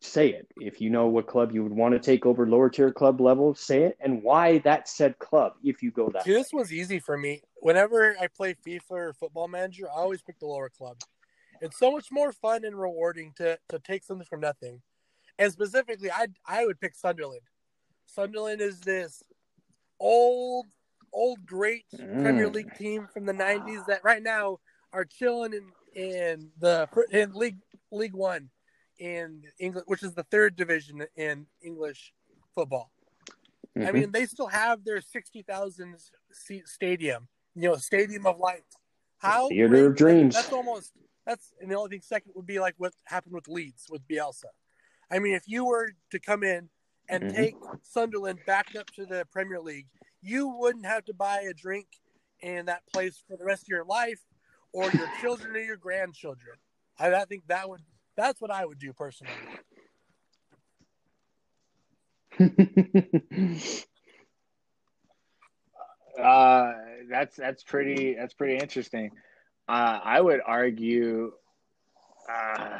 say it. If you know what club you would want to take over lower tier club level, say it and why that said club if you go that See, This was easy for me. Whenever I play FIFA or football manager, I always pick the lower club. It's so much more fun and rewarding to, to take something from nothing. And specifically, I I would pick Sunderland. Sunderland is this old, old, great mm. Premier League team from the '90s that right now are chilling in in the in League League One in England, which is the third division in English football. Mm-hmm. I mean, they still have their sixty thousand seat stadium, you know, stadium of light. How the theater of dreams. That's almost that's and the only thing second would be like what happened with Leeds with Bielsa. I mean, if you were to come in and mm-hmm. take Sunderland back up to the Premier League, you wouldn't have to buy a drink in that place for the rest of your life or your children or your grandchildren. I, I think that would that's what I would do personally. uh, that's that's pretty that's pretty interesting. Uh, I would argue. Uh,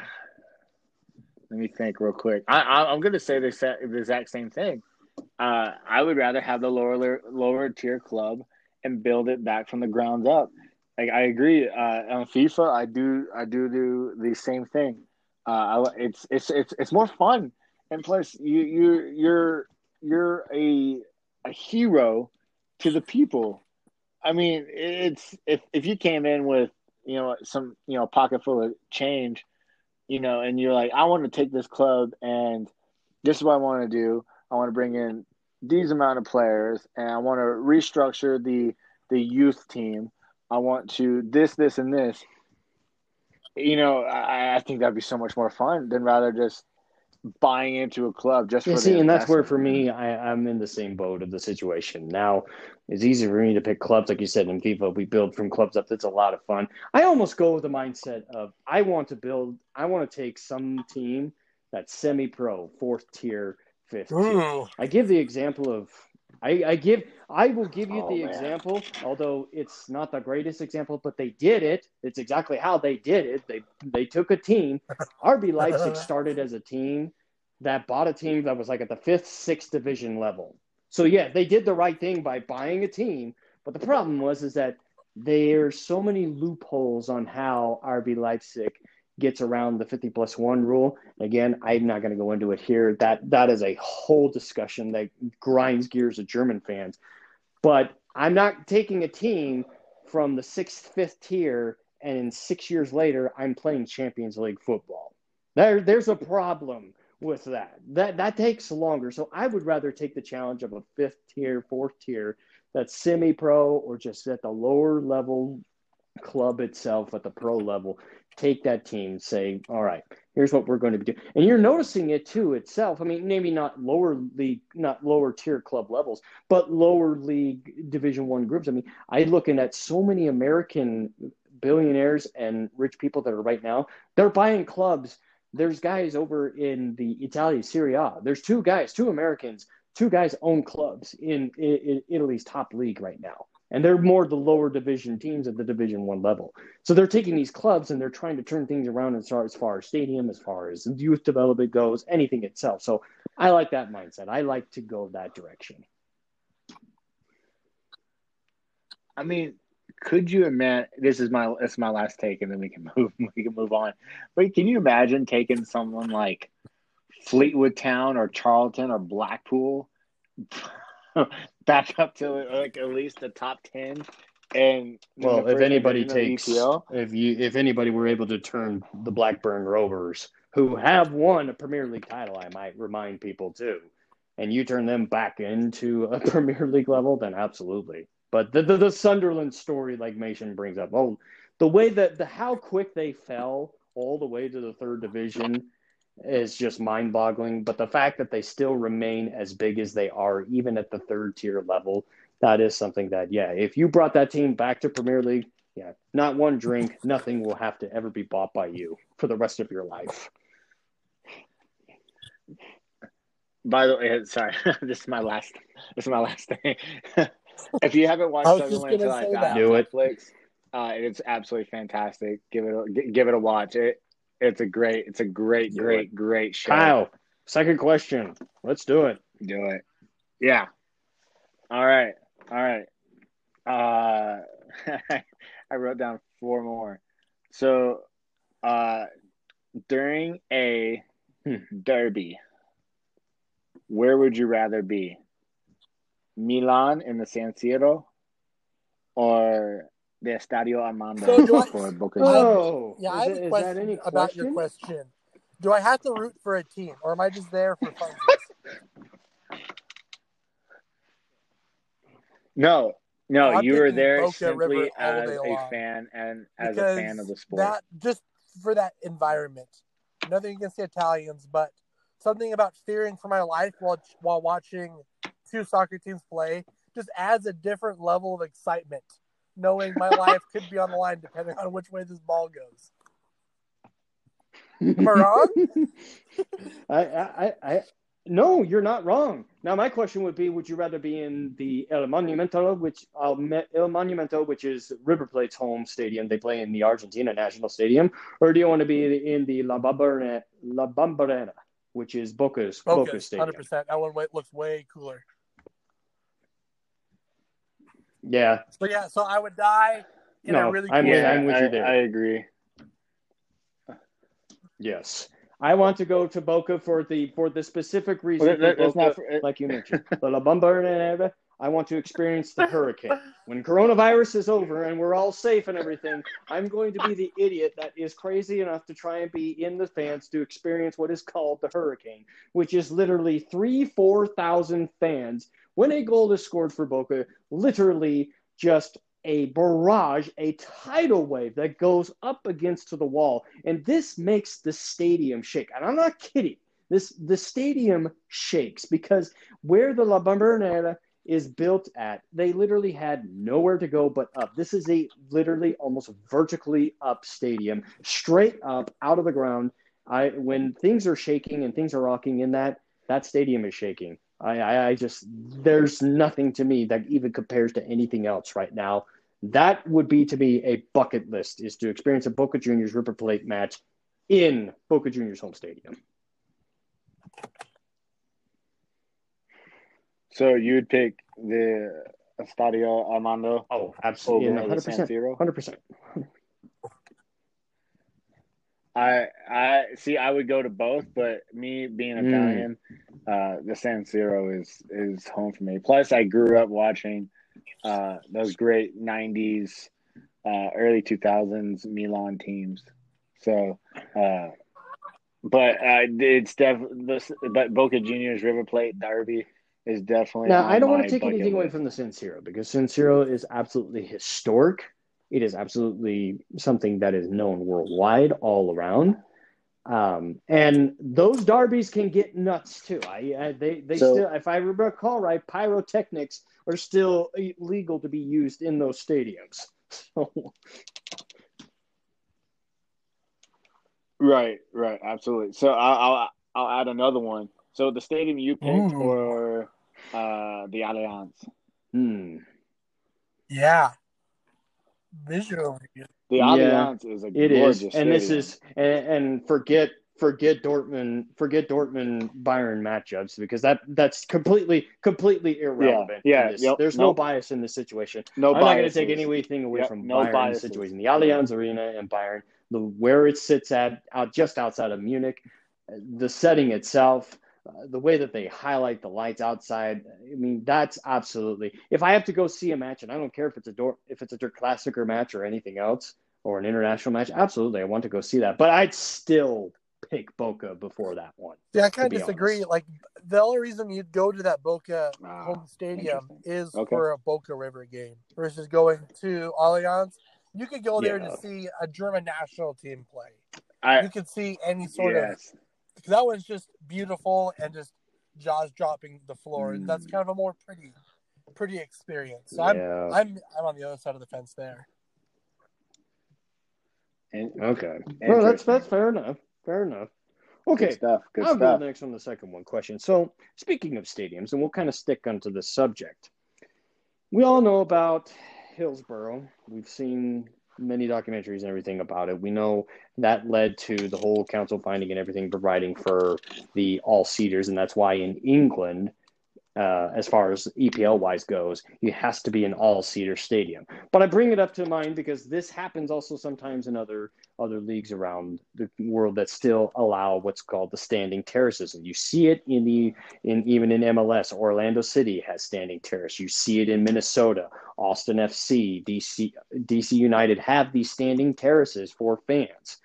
let me think real quick. I, am going to say the, the exact same thing. Uh, I would rather have the lower lower tier club and build it back from the ground up like I agree. Uh, on FIFA, I do I do do the same thing. Uh, I, it's it's it's it's more fun, and plus you you you're you're a a hero to the people. I mean, it's if if you came in with you know some you know pocket full of change, you know, and you're like, I want to take this club and this is what I want to do. I want to bring in these amount of players, and I want to restructure the the youth team I want to this, this, and this. You know, I, I think that'd be so much more fun than rather just buying into a club just yeah, for see, and that's where for me, I, I'm in the same boat of the situation. Now, it's easy for me to pick clubs, like you said in FIFA. We build from clubs up. That's a lot of fun. I almost go with the mindset of I want to build. I want to take some team that's semi-pro, fourth tier, fifth. Tier. I give the example of I, I give I will give you oh, the man. example, although it's not the greatest example, but they did it. It's exactly how they did it. They they took a team. RB Leipzig started as a team that bought a team that was like at the fifth, sixth division level. So yeah, they did the right thing by buying a team. But the problem was is that there's so many loopholes on how RB Leipzig gets around the 50 plus one rule. Again, I'm not going to go into it here. That that is a whole discussion that grinds gears of German fans. But I'm not taking a team from the sixth, fifth tier, and in six years later, I'm playing Champions League football. There, there's a problem with that. That that takes longer. So I would rather take the challenge of a fifth tier, fourth tier, that's semi-pro or just at the lower level club itself at the pro level take that team say all right here's what we're going to be doing. And you're noticing it too itself. I mean maybe not lower league not lower tier club levels but lower league division one groups. I mean i looking at so many american billionaires and rich people that are right now they're buying clubs. There's guys over in the Italia Serie A. There's two guys, two Americans, two guys own clubs in, in, in Italy's top league right now and they're more the lower division teams at the division one level. So they're taking these clubs and they're trying to turn things around as far as far as stadium as far as youth development goes anything itself. So i like that mindset. I like to go that direction. I mean could you imagine this is my this is my last take and then we can move we can move on. But can you imagine taking someone like fleetwood town or charlton or blackpool back up to like at least the top ten. And well, if anybody takes, if you if anybody were able to turn the Blackburn Rovers, who have won a Premier League title, I might remind people too, and you turn them back into a Premier League level, then absolutely. But the the, the Sunderland story, like Mason brings up, oh, the way that the how quick they fell all the way to the third division is just mind boggling. But the fact that they still remain as big as they are, even at the third tier level, that is something that, yeah, if you brought that team back to Premier League, yeah, not one drink, nothing will have to ever be bought by you for the rest of your life. By the way, sorry, this is my last. This is my last thing. if you haven't watched Sunderland 'Til I Die Netflix, uh, it's absolutely fantastic. Give it a, give it a watch. It it's a great, it's a great, great, great show. Kyle, second question. Let's do it. Do it. Yeah. All right. All right. Uh, I wrote down four more. So, uh, during a hmm, derby, where would you rather be? Milan in the San Siro or the Estadio Armando so I, for Boca Oh, yeah, I have a question about your question. Do I have to root for a team, or am I just there for fun? no, no, I'm you were there Boca simply as a long. fan and as because a fan of the sport. That just for that environment. Nothing against the Italians, but something about fearing for my life while while watching two soccer teams play just adds a different level of excitement knowing my life could be on the line depending on which way this ball goes. Am I wrong? I, I, I, no, you're not wrong. Now, my question would be: Would you rather be in the El Monumento, which uh, El Monumento, which is River Plate's home stadium? They play in the Argentina National Stadium, or do you want to be in the La Bombonera, La Bombonera, which is Boca's Boca, Boca Stadium? Hundred percent. That one looks way cooler. Yeah. So yeah, so I would die in no, a really cool I'm, way. I'm with you there. I agree. Yes. I want to go to Boca for the for the specific reason well, that, Boca, for, like you mentioned. the La Bombonera, I want to experience the hurricane. When coronavirus is over and we're all safe and everything, I'm going to be the idiot that is crazy enough to try and be in the fans to experience what is called the hurricane, which is literally three, four thousand fans when a goal is scored for Boca, literally just a barrage, a tidal wave that goes up against to the wall. And this makes the stadium shake. And I'm not kidding. This the stadium shakes because where the La Bombonera is built at, they literally had nowhere to go but up. This is a literally almost vertically up stadium, straight up out of the ground. I when things are shaking and things are rocking in that, that stadium is shaking. I, I just there's nothing to me that even compares to anything else right now. That would be to me a bucket list is to experience a Boca Juniors River Plate match in Boca Juniors home stadium. So you'd pick the Estadio Armando. Oh, absolutely, hundred percent, hundred percent. I I see. I would go to both, but me being mm. Uh, the San Siro is is home for me. Plus, I grew up watching uh, those great '90s, uh, early 2000s Milan teams. So, uh, but uh, it's definitely but Boca Juniors River Plate Derby is definitely. Now, I don't want to take anything away from the San Siro because San Siro is absolutely historic it is absolutely something that is known worldwide, all around. Um, and those derbies can get nuts too. I, I they they so, still, if I recall right, pyrotechnics are still legal to be used in those stadiums. So. Right, right, absolutely. So I'll, I'll I'll add another one. So the stadium you picked or uh, the Allianz? Hmm. Yeah visually. The Allianz yeah, is a it is, and stadium. this is and, and forget forget Dortmund forget Dortmund Bayern matchups because that that's completely completely irrelevant. Yeah, yeah yep, There's nope. no bias in this situation. No, I'm not going to take anything away yep, from no Bayern situation. The Allianz Arena and Bayern, the where it sits at out just outside of Munich, the setting itself, uh, the way that they highlight the lights outside. I mean, that's absolutely. If I have to go see a match, and I don't care if it's a door, if it's a classic or match or anything else, or an international match, absolutely, I want to go see that. But I'd still pick Boca before that one. Yeah, I kind of disagree. Honest. Like the only reason you'd go to that Boca ah, home stadium is okay. for a Boca River game versus going to Allianz. You could go there yeah. to see a German national team play. I, you could see any sort yes. of because that one's just beautiful and just jaws dropping the floor, and that's kind of a more pretty, pretty experience. So I'm, yeah. I'm, I'm on the other side of the fence there. And, okay, well, that's that's fair enough. Fair enough. Okay, Good stuff. Good I'll stuff. go next on the second one question. So, speaking of stadiums, and we'll kind of stick onto this subject. We all know about Hillsborough. We've seen many documentaries and everything about it. We know that led to the whole council finding and everything providing for the all seaters, and that's why in England uh, as far as EPL wise goes, it has to be an all seater stadium. But I bring it up to mind because this happens also sometimes in other other leagues around the world that still allow what's called the standing terraces, and you see it in the in even in MLS. Orlando City has standing terrace. You see it in Minnesota, Austin FC, DC DC United have these standing terraces for fans.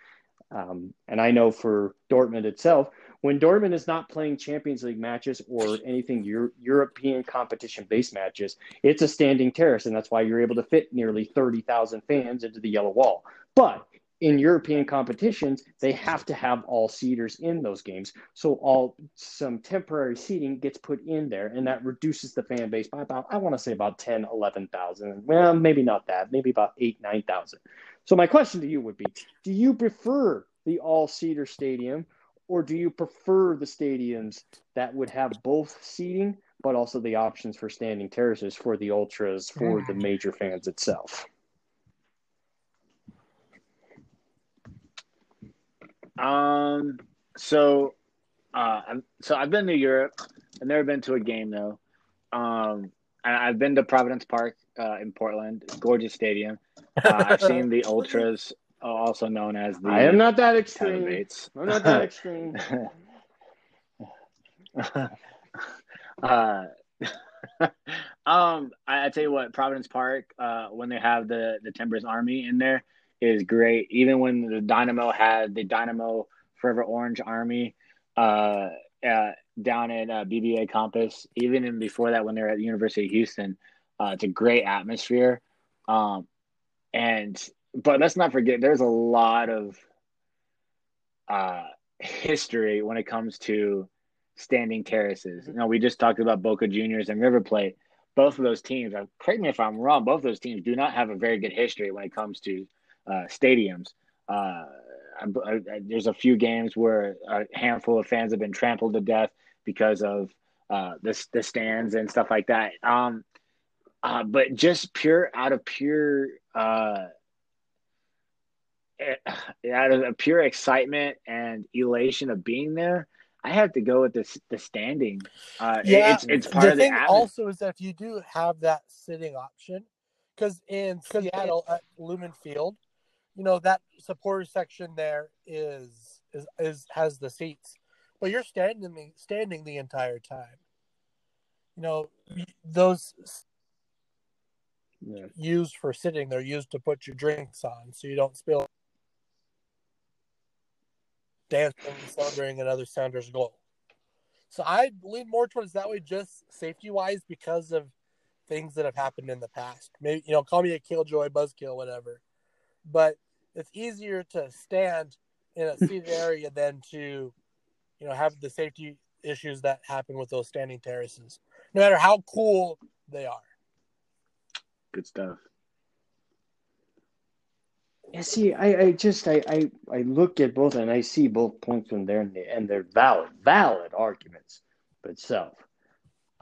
Um, and I know for Dortmund itself, when Dortmund is not playing Champions League matches or anything Euro- European competition based matches, it's a standing terrace, and that's why you're able to fit nearly 30,000 fans into the yellow wall. But in European competitions, they have to have all seaters in those games. So all some temporary seating gets put in there, and that reduces the fan base by about, I want to say about 10, 11,000. Well, maybe not that, maybe about 8, 9,000. So my question to you would be, do you prefer the all seater stadium or do you prefer the stadiums that would have both seating but also the options for standing terraces for the ultras for the major fans itself? Um so uh so i've been to europe. I've never been to a game though. Um i've been to providence park uh, in portland. Gorgeous stadium. Uh, i've seen the ultras also known as the. I am not that extreme. I'm not that extreme. uh, um, I, I, tell you what, Providence Park, uh, when they have the the Timbers Army in there, is great. Even when the Dynamo had the Dynamo Forever Orange Army, uh, uh, down at uh, BBVA Compass, even in before that when they were at the University of Houston, uh, it's a great atmosphere. Um, and but let's not forget there's a lot of uh, history when it comes to standing terraces. You know, we just talked about Boca Juniors and River Plate. Both of those teams, uh, correct me if I'm wrong, both of those teams do not have a very good history when it comes to uh, stadiums. Uh, I, I, there's a few games where a handful of fans have been trampled to death because of uh, the, the stands and stuff like that. Um, uh, but just pure out of pure uh, out of pure excitement and elation of being there, I have to go with the the standing. Uh, yeah, it's it's part the of thing the also is that if you do have that sitting option, because in Seattle at Lumen Field, you know that supporter section there is is is has the seats, but you're standing standing the entire time. You know those Yeah. used for sitting, they're used to put your drinks on so you don't spill dancing, celebrating another Sounders goal. So I lean more towards that way, just safety wise, because of things that have happened in the past. Maybe you know, call me a killjoy, buzzkill, whatever. But it's easier to stand in a seated area than to, you know, have the safety issues that happen with those standing terraces, no matter how cool they are. good stuff. Yeah, see, I, I just I, I I look at both and I see both points in there and, they, and they're valid valid arguments But self,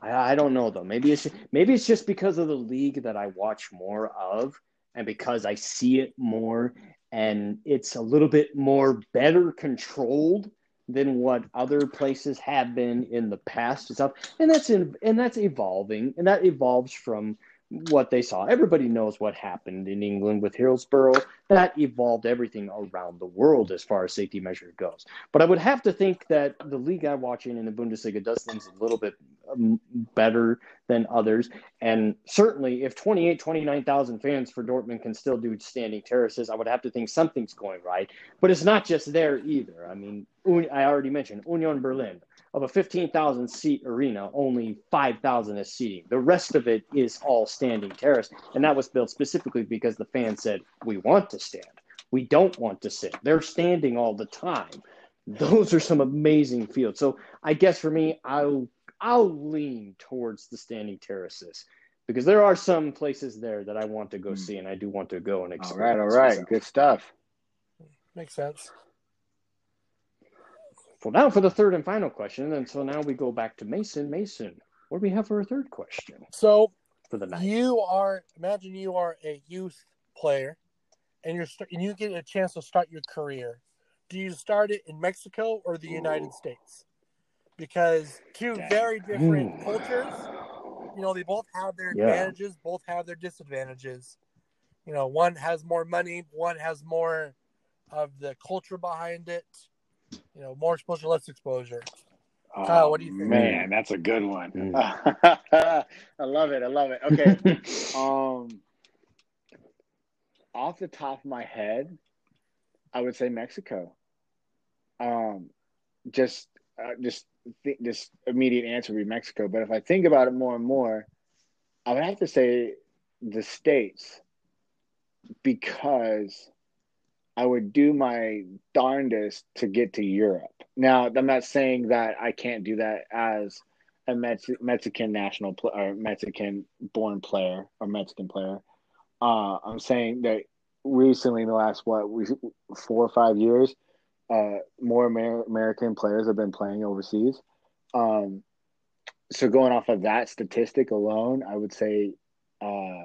I, I don't know though. Maybe it's maybe it's just because of the league that I watch more of, and because I see it more, and it's a little bit more better controlled than what other places have been in the past and stuff. And that's in and that's evolving, and that evolves from what they saw. Everybody knows what happened in England with Hillsborough. That evolved everything around the world as far as safety measure goes. But I would have to think that the league I'm watching in the Bundesliga does things a little bit um, better than others. And certainly, if 28, 29,000 fans for Dortmund can still do standing terraces, I would have to think something's going right. But it's not just there either. I mean, I already mentioned Union Berlin of a 15,000 seat arena, only 5,000 is seating. The rest of it is all standing terrace. And that was built specifically because the fans said, we want to stand. We don't want to sit. They're standing all the time. Those are some amazing fields. So I guess for me, I'll, I'll lean towards the standing terraces because there are some places there that I want to go Hmm. see and I do want to go and All experience. right, all right, myself. good stuff. Makes sense. Well, now for the third and final question. And so now we go back to Mason. Mason, what do we have for a third question So for the night? you are imagine you are a youth player, and you're and you get a chance to start your career. Do you start it in Mexico or the United States? Because two Dang. very different Ooh. cultures. You know, they both have their Yeah. advantages, both have their disadvantages. You know, one has more money, one has more of the culture behind it. You know, more exposure, less exposure. Kyle, what do you think? Oh, Man, that's a good one. Mm. I love it. I love it. Okay. um, off the top of my head, I would say Mexico. Um, just, uh, just, th- just immediate answer would be Mexico. But if I think about it more and more, I would have to say the states because I would do my darndest to get to Europe. Now, I'm not saying that I can't do that as a Mex- Mexican national pl- or Mexican born player or Mexican player. Uh, I'm saying that recently, in the last what we, four or five years, uh, more Amer- American players have been playing overseas. Um, so going off of that statistic alone, I would say uh,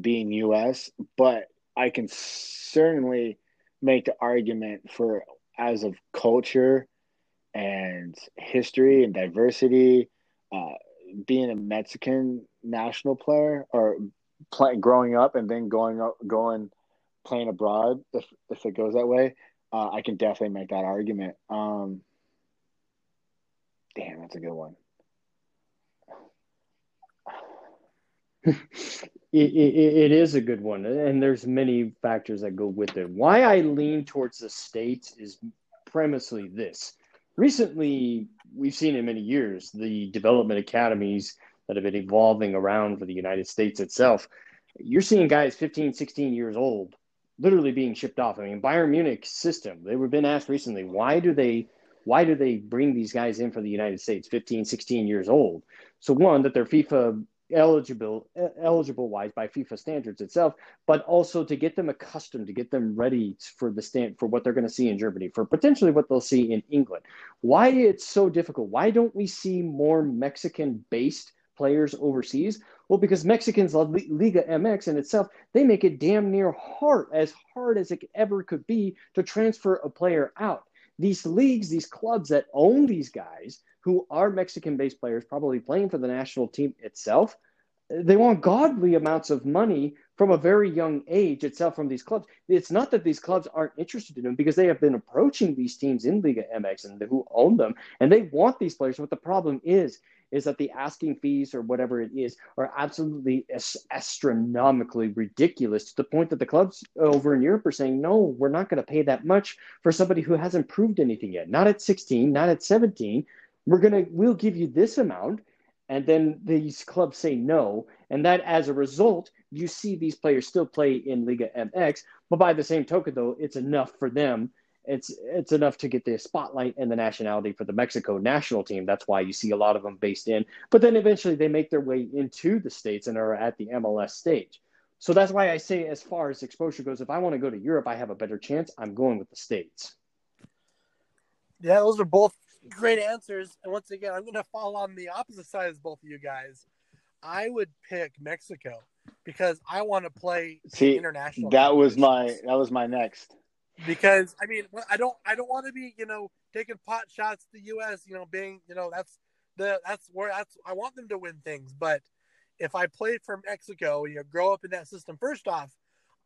being U.S. But I can certainly make the argument for as of culture and history and diversity, uh, being a Mexican national player or play, growing up and then going up, going playing abroad, if if it goes that way, uh, I can definitely make that argument. Um, damn, that's a good one. it, it, is a good one, and there's many factors that go with it. Why I lean towards the states is premisely this. Recently, we've seen in many years the development academies that have been evolving around for the United States itself. You're seeing guys 15, 16 years old literally being shipped off. I mean, Bayern Munich system. They were been asked recently, why do they why do they bring these guys in for the United States 15, 16 years old? So one that they're FIFA eligible eligible wise by FIFA standards itself, but also to get them accustomed, to get them ready for the stand for what they're going to see in Germany, for potentially what they'll see in England. Why it's so difficult? Why don't we see more Mexican based players overseas? Well, because Mexicans love Liga MX in itself, they make it damn near hard, as hard as it ever could be to transfer a player out. these leagues, these clubs that own these guys who are Mexican based players, probably playing for the national team itself, they want godly amounts of money from a very young age itself from these clubs. It's not that these clubs aren't interested in them because they have been approaching these teams in Liga MX and who own them, and they want these players. What the problem is is that the asking fees or whatever it is are absolutely astronomically ridiculous to the point that the clubs over in Europe are saying, no, we're not going to pay that much for somebody who hasn't proved anything yet. Not at 16, not at 17. We're going to, we'll give you this amount. And then these clubs say no. And that as a result, you see these players still play in Liga MX. But by the same token, though, it's enough for them it's it's enough to get the spotlight and the nationality for the Mexico national team. That's why you see a lot of them based in. But then eventually they make their way into the states and are at the MLS stage. So that's why I say, as far as exposure goes, if I want to go to Europe, I have a better chance. I'm going with the states. Yeah, those are both great answers. And once again, I'm going to fall on the opposite side as both of you guys. I would pick Mexico because I want to play See, international. That was my that was my next because I mean I don't I don't want to be you know taking pot shots to the U.S. You know being you know that's the that's where that's I want them to win things, but if I play for Mexico, you know, grow up in that system. First off,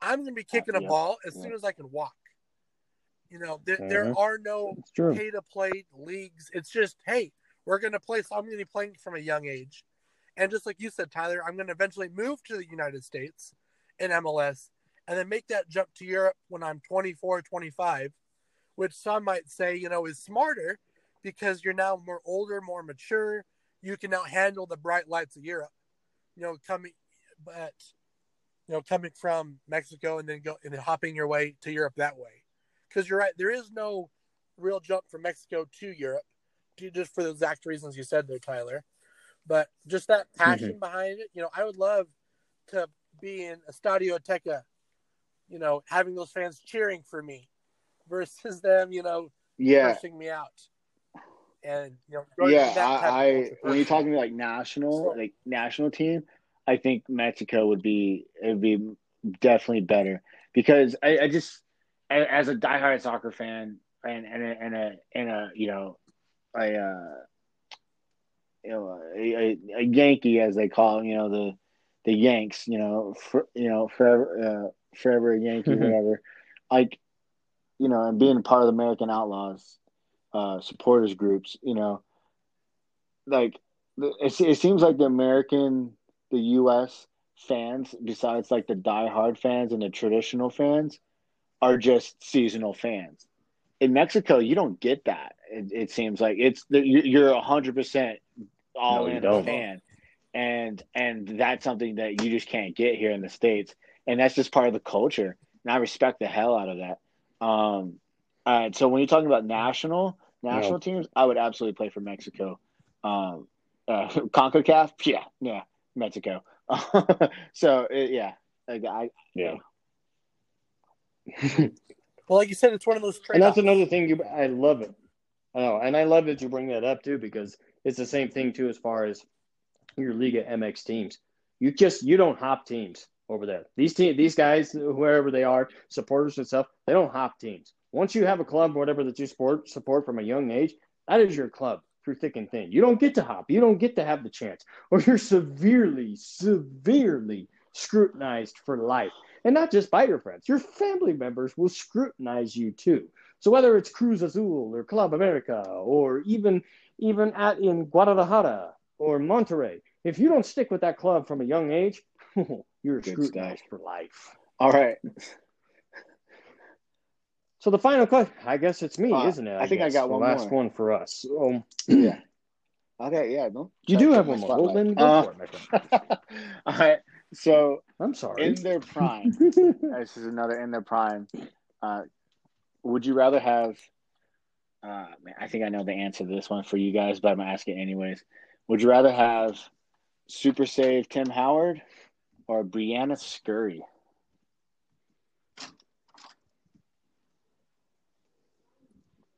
I'm going to be kicking a ball as soon as I can walk. You know, there, mm-hmm. there are no pay to play leagues. It's just, hey, we're going to play. So I'm going to be playing from a young age. And just like you said, Tyler, I'm going to eventually move to the United States in MLS and then make that jump to Europe when I'm 24, 25, which some might say, you know, is smarter because you're now more older, more mature. You can now handle the bright lights of Europe, you know, coming, but, you know, coming from Mexico and then go and then hopping your way to Europe that way. Because you're right, there is no real jump from Mexico to Europe, just for the exact reasons you said there, Tyler. But just that passion mm-hmm. behind it, you know, I would love to be in a Estadio Azteca you know, having those fans cheering for me versus them, you know, yeah. pushing me out. And you know, yeah, I, I when you're talking like national, so, like national team, I think Mexico would be it would be definitely better because I, I just as a diehard soccer fan and and a, and a and a you know a uh, you know a, a, Yankee as they call you know the the Yanks, you know for, you know forever uh, forever a Yankee, mm-hmm. whatever. Like, you know, and being part of the American Outlaws uh, supporters groups, you know, like it, it seems like the American, the U.S. fans, besides like the die-hard fans and the traditional fans, are just seasonal fans. In Mexico, you don't get that. It, it seems like it's you're a hundred percent all no, in a fan, and and that's something that you just can't get here in the states and that's just part of the culture. And I respect the hell out of that. Um, uh, so when you're talking about national national teams, I would absolutely play for Mexico. Um, uh, Concacaf, yeah, yeah, Mexico. so it, yeah, I, yeah. Well, like you said, it's one of those. And that's another thing. You, I love it. I know, and I love that you bring that up too because it's the same thing too as far as your Liga MX teams. You just you don't hop teams over there. These team, these guys, wherever they are, supporters and stuff, they don't hop teams. Once you have a club, whatever that you support, support from a young age, that is your club through thick and thin. You don't get to hop. You don't get to have the chance, or you're severely, severely scrutinized for life. And not just by your friends, your family members will scrutinize you too. So whether it's Cruz Azul or Club America or even even at in Guadalajara or Monterrey, if you don't stick with that club from a young age, You're Good scrutinized stuff. for life. All right. So the final question, I guess it's me, uh, isn't it? I, I think I got one last more. one for us. So, yeah. Okay, yeah. No, you do have one more. Well, then go uh, for it, my friend. All right. So I'm sorry. In their prime, this is another in their prime. Uh, would you rather have? Uh, I think I know the answer to this one for you guys, but I'm gonna ask it anyways. Would you rather have Super Save Tim Howard or Briana Scurry?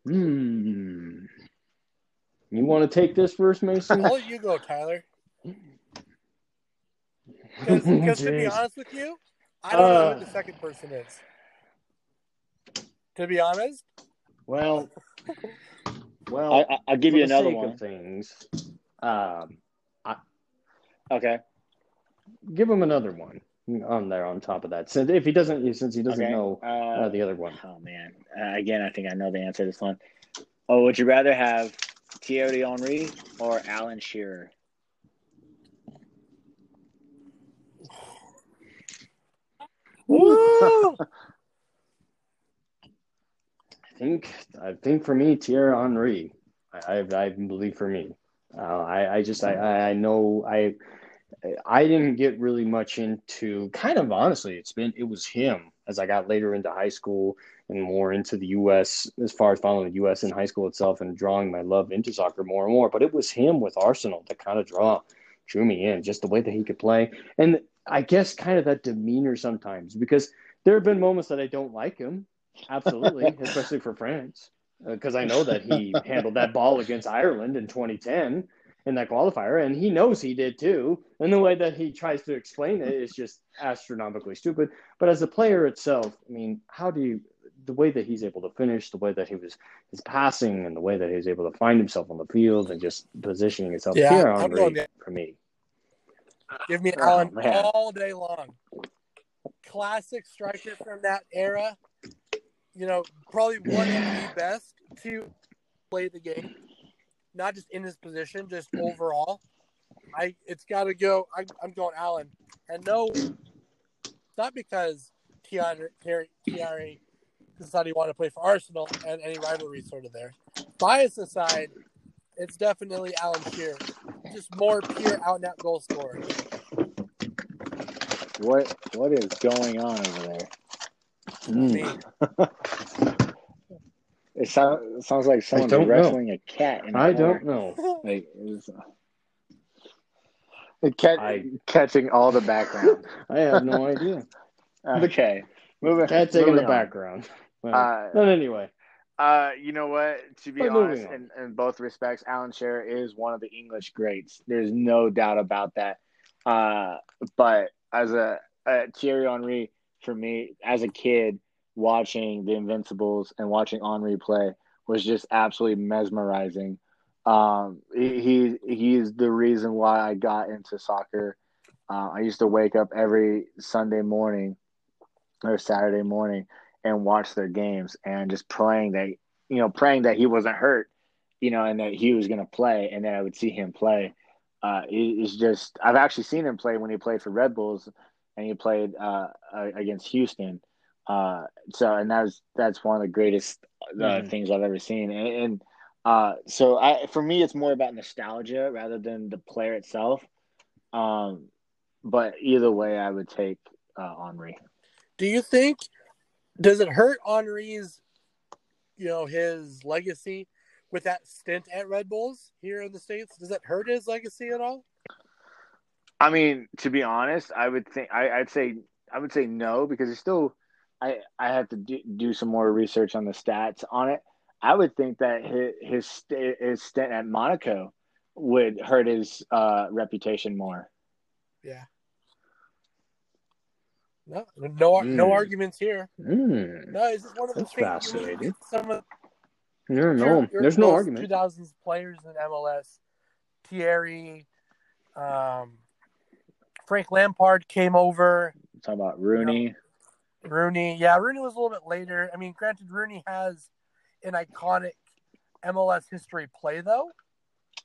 Hmm. You want to take this first, Mason? I'll let you go, Tyler. Because to be honest with you, I don't uh, know who the second person is. To be honest. Well, Well, I, will give you another one. things, um, I, okay. Give him another one on there on top of that. Since if he doesn't, since he doesn't okay. know uh, uh, the other one. Oh man! Uh, again, I think I know the answer to this one. Oh, would you rather have Thierry Henry or Alan Shearer? Think I think for me, Thierry Henry. I, I, believe for me. Uh, I, I just I, I know I I didn't get really much into kind of honestly it's been it was him as I got later into high school and more into the US as far as following the US in high school itself and drawing my love into soccer more and more but it was him with Arsenal that kind of draw drew me in just the way that he could play and I guess kind of that demeanor sometimes because there have been moments that I don't like him absolutely especially for France because uh, I know that he handled that ball against Ireland in 2010 in that qualifier, and he knows he did too. And the way that he tries to explain it is just astronomically stupid. But as a player itself, I mean, how do you? The way that he's able to finish, the way that he was his passing, and the way that he was able to find himself on the field and just positioning himself yeah, here on for me. Give me oh, Alan all day long. Classic striker from that era. You know, probably one of the best to play the game not just in his position, just overall. I it's got to go. I, am going Alan, and no, not because Thierry Thierry decided he wanted to play for Arsenal and any rivalry sort of there. Bias aside, it's definitely Alan Shearer, just more pure out and out goal scorer. What what is going on over there? Mm. It, sound, sounds like someone's wrestling know. a cat. I don't know. Like, it cat, I, catching all the background. I have no idea. okay, moving. Cat taking the on. background. Well, uh, but anyway. Uh, you know what? To be honest, in, in, both respects, Alan Shearer is one of the English greats. There's no doubt about that. Uh, but as a, a Thierry Henry, for me, as a kid, watching the Invincibles and watching Henry play was just absolutely mesmerizing. Um, he he's the reason why I got into soccer. Uh, I used to wake up every Sunday morning or Saturday morning and watch their games and just praying that you know praying that he wasn't hurt, you know, and that he was going to play and that I would see him play. Uh, it's just I've actually seen him play when he played for Red Bulls and he played uh, against Houston uh, so, and that's that's one of the greatest uh, mm-hmm. things I've ever seen. And, and uh, so, I for me, it's more about nostalgia rather than the player itself. Um, but either way, I would take uh, Henry. Do you think does it hurt Henry's, you know, his legacy with that stint at Red Bulls here in the states? Does it hurt his legacy at all? I mean, to be honest, I would think I, I'd say I would say no because it's still I I have to do, do some more research on the stats on it. I would think that his his, his stint at Monaco would hurt his uh, reputation more. Yeah. No, no, mm. no arguments here. Mm. No, it's just one of the That's fascinating. Some of no, no, your, your there's no argument. 2000s players in MLS, Thierry, um, Frank Lampard came over. Talking about Rooney. You know, Rooney, yeah, Rooney was a little bit later. I mean, granted, Rooney has an iconic MLS history play, though.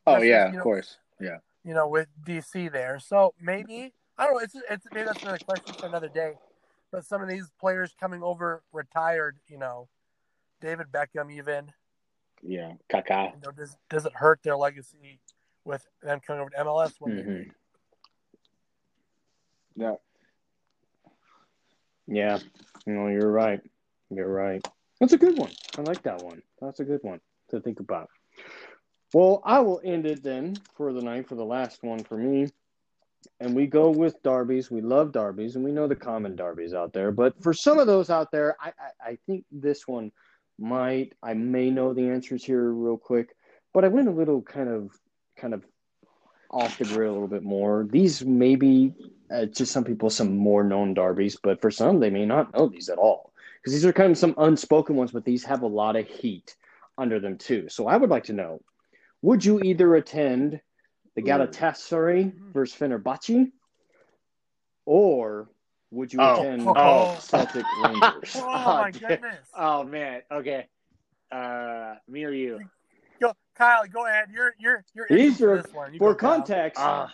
Oh yeah, of know, course, yeah. You know, with DC there, so maybe I don't know. It's it's maybe that's another question for another day. But some of these players coming over retired, you know, David Beckham, even. Yeah, Kaká. You know, does does it hurt their legacy with them coming over to MLS? Mm-hmm. Yeah. Yeah, no, you're right. You're right. That's a good one. I like that one. That's a good one to think about. Well, I will end it then for the night for the last one for me. And we go with derbies. We love derbies, and we know the common derbies out there. But for some of those out there, I, I, I think this one might. I may know the answers here real quick, but I went a little kind of kind of off the grid a little bit more. These maybe uh, to some people some more known derbies, but for some they may not know these at all because these are kind of some unspoken ones, but these have a lot of heat. under them too. So I would like to know: Would you either attend the Galatasaray mm-hmm. versus Fenerbahce, or would you oh. attend oh. Celtic Rangers? oh my goodness! Oh man. Okay. Uh, me or you? Go, Kyle. Go ahead. You're you're you're. These are for context. Uh,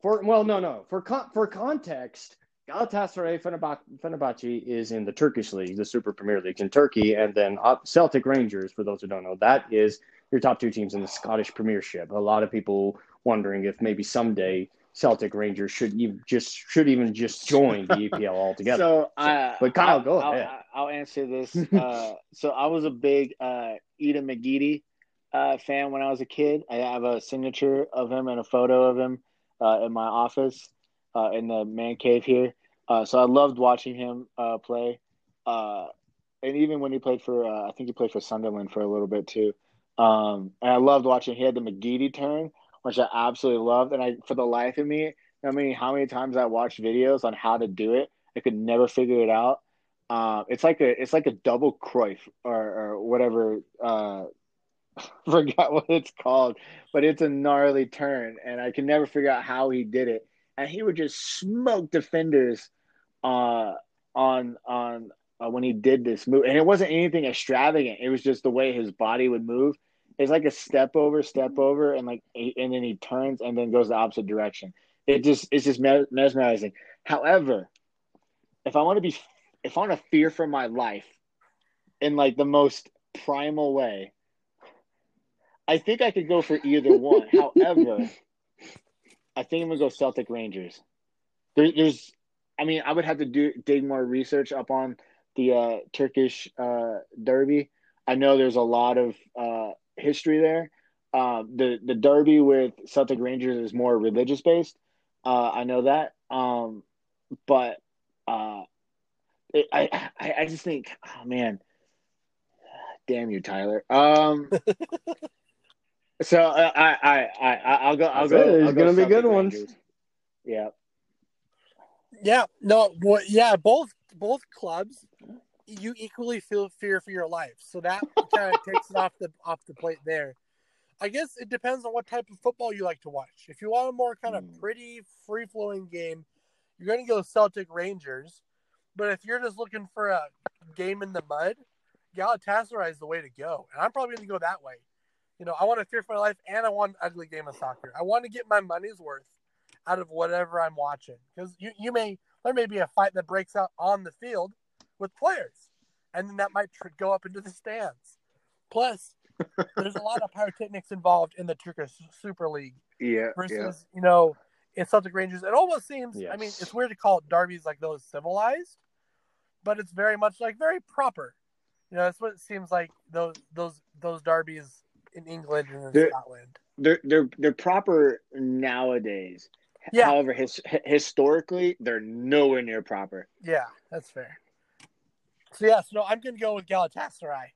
for well, no, no. For con- for context, Galatasaray Fenerbahce is in the Turkish league, the Super Premier League in Turkey, and then Celtic Rangers. For those who don't know, that is your top two teams in the Scottish Premiership. A lot of people wondering if maybe someday Celtic Rangers should even just should even just join the EPL altogether. So, uh, but Kyle, I'll, go ahead. I'll, I'll answer this. Uh, so I was a big uh, Aiden McGeady uh, fan when I was a kid. I have a signature of him and a photo of him uh, in my office uh, in the man cave here. Uh, so I loved watching him uh, play. Uh, and even when he played for, I think he played for Sunderland for a little bit too. Um, and I loved watching. He had the McGeady turn, which I absolutely loved. And I, for the life of me, I mean, how many times I watched videos on how to do it, I could never figure it out. Uh, it's like a, it's like a double Cruyff or, or whatever. Uh, forgot what it's called, but it's a gnarly turn, and I can never figure out how he did it. And he would just smoke defenders uh, on on uh, when he did this move, and it wasn't anything extravagant. It was just the way his body would move. It's like a step over, step over, and like and then he turns and then goes the opposite direction. It just it's just mesmerizing. However, if I want to be if I want to fear for my life in like the most primal way, I think I could go for either one. However, I think I'm gonna go Celtic Rangers. There, there's, I mean, I would have to do dig more research up on the uh, Turkish uh, derby. I know there's a lot of uh, history there. Uh, the the derby with Celtic Rangers is more religious based. Uh, I know that, um, but uh, it, I, I I just think, oh man, damn you, Tyler. Um, So uh, I, I, I, I'll go. I'll go. There's gonna be good ones. Yeah. Yeah. No. Well, yeah. Both both clubs, you equally feel fear for your life. So that kind of takes it off the off the plate there. I guess it depends on what type of football you like to watch. If you want a more kind of hmm. pretty, free flowing game, you're going to go Celtic Rangers. But if you're just looking for a game in the mud, Galatasaray is the way to go. And I'm probably going to go that way you know, I want to fear for my life and I want an ugly game of soccer. I want to get my money's worth out of whatever I'm watching because you, you may there may be a fight that breaks out on the field with players, and then that might tr- go up into the stands. Plus, there's a lot of pyrotechnics involved in the Turkish Super League. Yeah. Versus, yeah. you know, in Celtic Rangers, it almost seems. Yes. I mean, it's weird to call it derbies like those civilized, but it's very much like very proper. You know, that's what it seems like those those those derbies in England and in they're, Scotland. They're they're they're proper nowadays. Yeah. However, his, historically, they're nowhere near proper. Yeah, that's fair. So yeah, so no, I'm gonna go with Galatasaray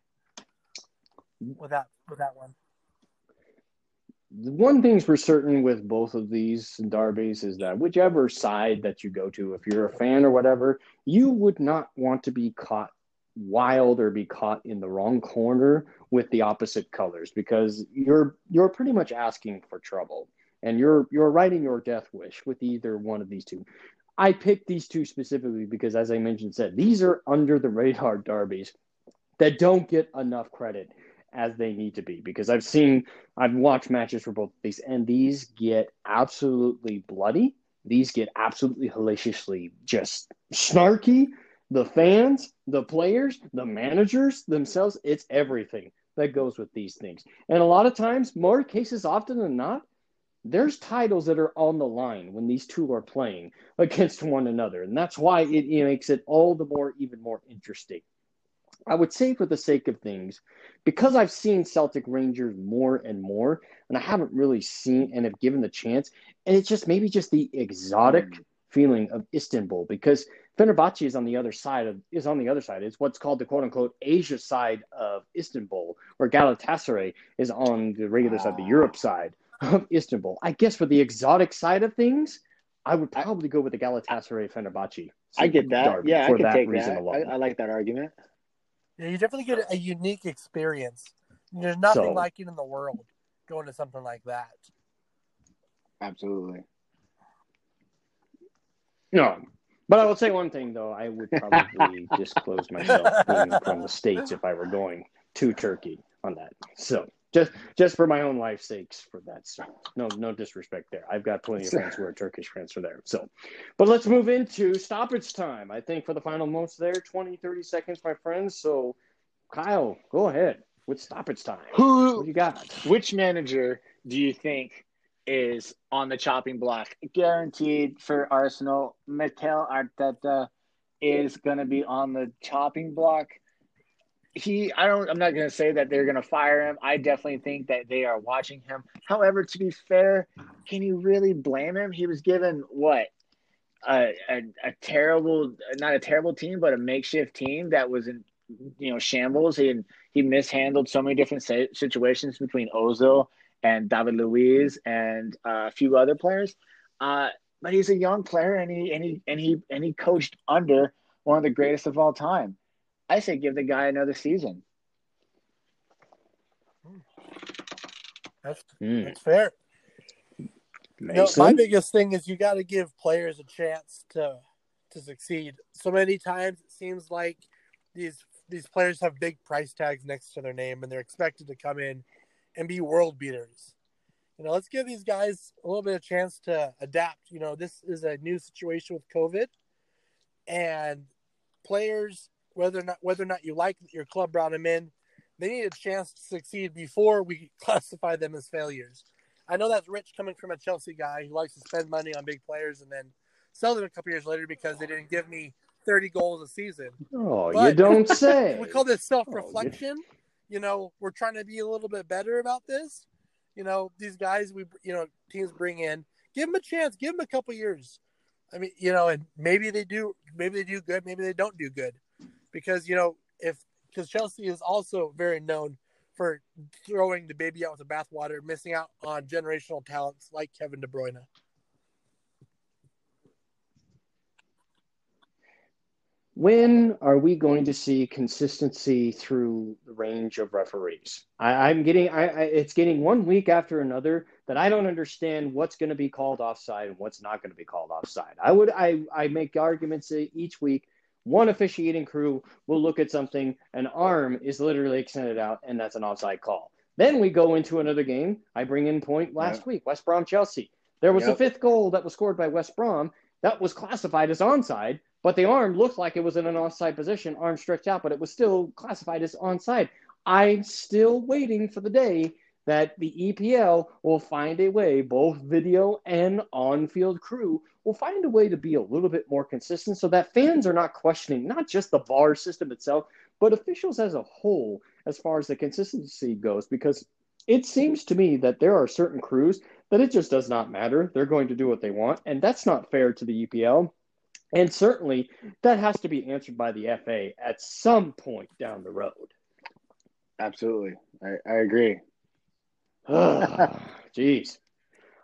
with that with that one. One thing's for certain with both of these derbies is that whichever side that you go to, if you're a fan or whatever, you would not want to be caught wild or be caught in the wrong corner with the opposite colors because you're you're pretty much asking for trouble and you're you're writing your death wish with either one of these two. I picked these two specifically because as I mentioned said these are under the radar derbies that don't get enough credit as they need to be because I've seen I've watched matches for both of these and these get absolutely bloody. These get absolutely hellaciously just snarky the fans, the players, the managers themselves, it's everything that goes with these things. And a lot of times, more cases often than not, there's titles that are on the line when these two are playing against one another. And that's why it, it makes it all the more, even more interesting. I would say, for the sake of things, because I've seen Celtic Rangers more and more, and I haven't really seen and have given the chance, and it's just maybe just the exotic mm. feeling of Istanbul because Fenerbahce is on the other side of is on the other side. It's what's called the quote unquote Asia side of Istanbul, where Galatasaray is on the regular side, the Europe side of Istanbul. I guess for the exotic side of things, I would probably go with the Galatasaray Fenerbahce. I get that. Yeah, I can take that. I, I, like that argument. Yeah, you definitely get a unique experience. There's nothing so, like it in the world going to something like that. Absolutely. No, but I will say one thing though. I would probably disclose myself being from the states if I were going to Turkey on that. So just just for my own life's sakes for that. So no no disrespect there. I've got plenty of friends who are Turkish friends for there. So but let's move into stoppage time. I think for the final moments there, 20, 30 seconds, my friends. So Kyle, go ahead with stoppage time. Who what you got? Which manager do you think is on the chopping block? Guaranteed for Arsenal. Mikel Arteta is going to be on the chopping block he I don't I'm not going to say that they're going to fire him. I definitely think that they are watching him. However, to be fair, can you really blame him? He was given what a, a, a terrible not a terrible team, but a makeshift team that was in you know shambles. He he mishandled so many different situations between Ozil and David Luiz and uh, a few other players. Uh, but he's a young player and he and he and he and he coached under one of the greatest of all time. I say give the guy another season. That's mm. that's fair. You know, my biggest thing is you got to give players a chance to to succeed. So many times it seems like these these players have big price tags next to their name and they're expected to come in and be world beaters. You know, let's give these guys a little bit of chance to adapt. You know, this is a new situation with COVID and players whether or not whether or not you like your club brought them in, they need a chance to succeed before we classify them as failures. I know that's rich coming from a Chelsea guy who likes to spend money on big players and then sell them a couple years later because they didn't give me 30 goals a season. Oh, but you don't say. we call this self reflection. Oh, you know, we're trying to be a little bit better about this. You know, these guys we, you know, teams bring in, give them a chance, give them a couple years. I mean, you know, and maybe they do, maybe they do good, maybe they don't do good because you know if because Chelsea is also very known for throwing the baby out with the bathwater, missing out on generational talents like Kevin De Bruyne. When are we going to see consistency through the range of referees? I, am getting, I, I, it's getting one week after another that I don't understand what's going to be called offside and what's not going to be called offside. I would, I, I make arguments each week one officiating crew will look at something, an arm is literally extended out, and that's an offside call. Then we go into another game. I bring in point last yeah. week, West Brom Chelsea. There was yep. a fifth goal that was scored by West Brom that was classified as onside, but the arm looked like it was in an offside position, arm stretched out, but it was still classified as onside. I'm still waiting for the day that the EPL will find a way, both video and on field crew will find a way to be a little bit more consistent so that fans are not questioning not just the VAR system itself, but officials as a whole as far as the consistency goes. Because it seems to me that there are certain crews that it just does not matter. They're going to do what they want, and that's not fair to the EPL. And certainly that has to be answered by the FA at some point down the road. Absolutely. I, I agree. Ah, jeez.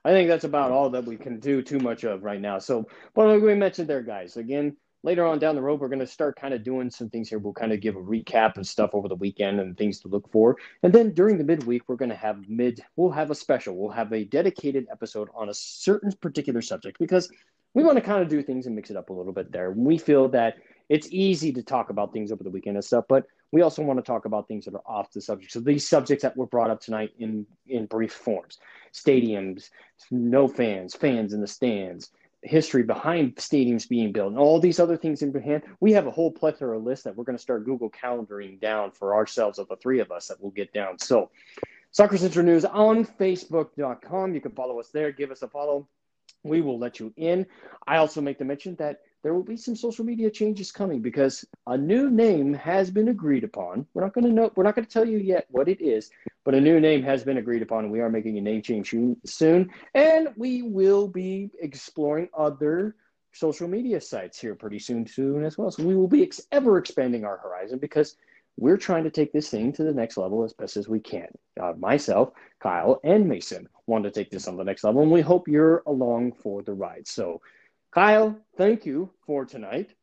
I think that's about all that we can do too much of right now. So, but like we mentioned there, guys, again, later on down the road, we're going to start kind of doing some things here. We'll kind of give a recap of stuff over the weekend and things to look for. And then during the midweek, we're going to have mid, we'll have a special. We'll have a dedicated episode on a certain particular subject because we want to kind of do things and mix it up a little bit there. We feel that it's easy to talk about things over the weekend and stuff, but we also want to talk about things that are off the subject. So these subjects that were brought up tonight in in brief forms: stadiums, no fans, fans in the stands, history behind stadiums being built, and all these other things in hand. We have a whole plethora of list that we're going to start Google calendaring down for ourselves of the three of us that we'll get down. So, Soccer Central News on Facebook.com. You can follow us there. Give us a follow. We will let you in. I also make the mention that there will be some social media changes coming because a new name has been agreed upon. We're not going to know. We're not going to tell you yet what it is, but a new name has been agreed upon. and We are making a name change soon, and we will be exploring other social media sites here pretty soon, soon as well. So we will be ex- ever expanding our horizon because we're trying to take this thing to the next level as best as we can. Uh, myself, Kyle, and Mason want to take this on the next level, and we hope you're along for the ride. So Kyle, thank you for tonight.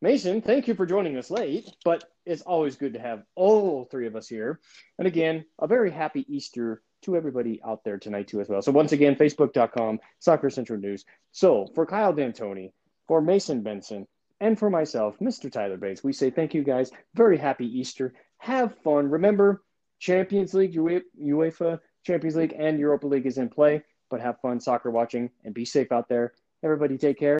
Mason, thank you for joining us late, but it's always good to have all three of us here. And again, a very happy Easter to everybody out there tonight too as well. So once again, facebook.com, Soccer Central News. So for Kyle D'Antoni, for Mason Benson, and for myself, Mr. Tyler Bates, we say thank you guys. Very happy Easter. Have fun. Remember, Champions League, UEFA Champions League, and Europa League is in play. But have fun soccer watching and be safe out there. Everybody take care.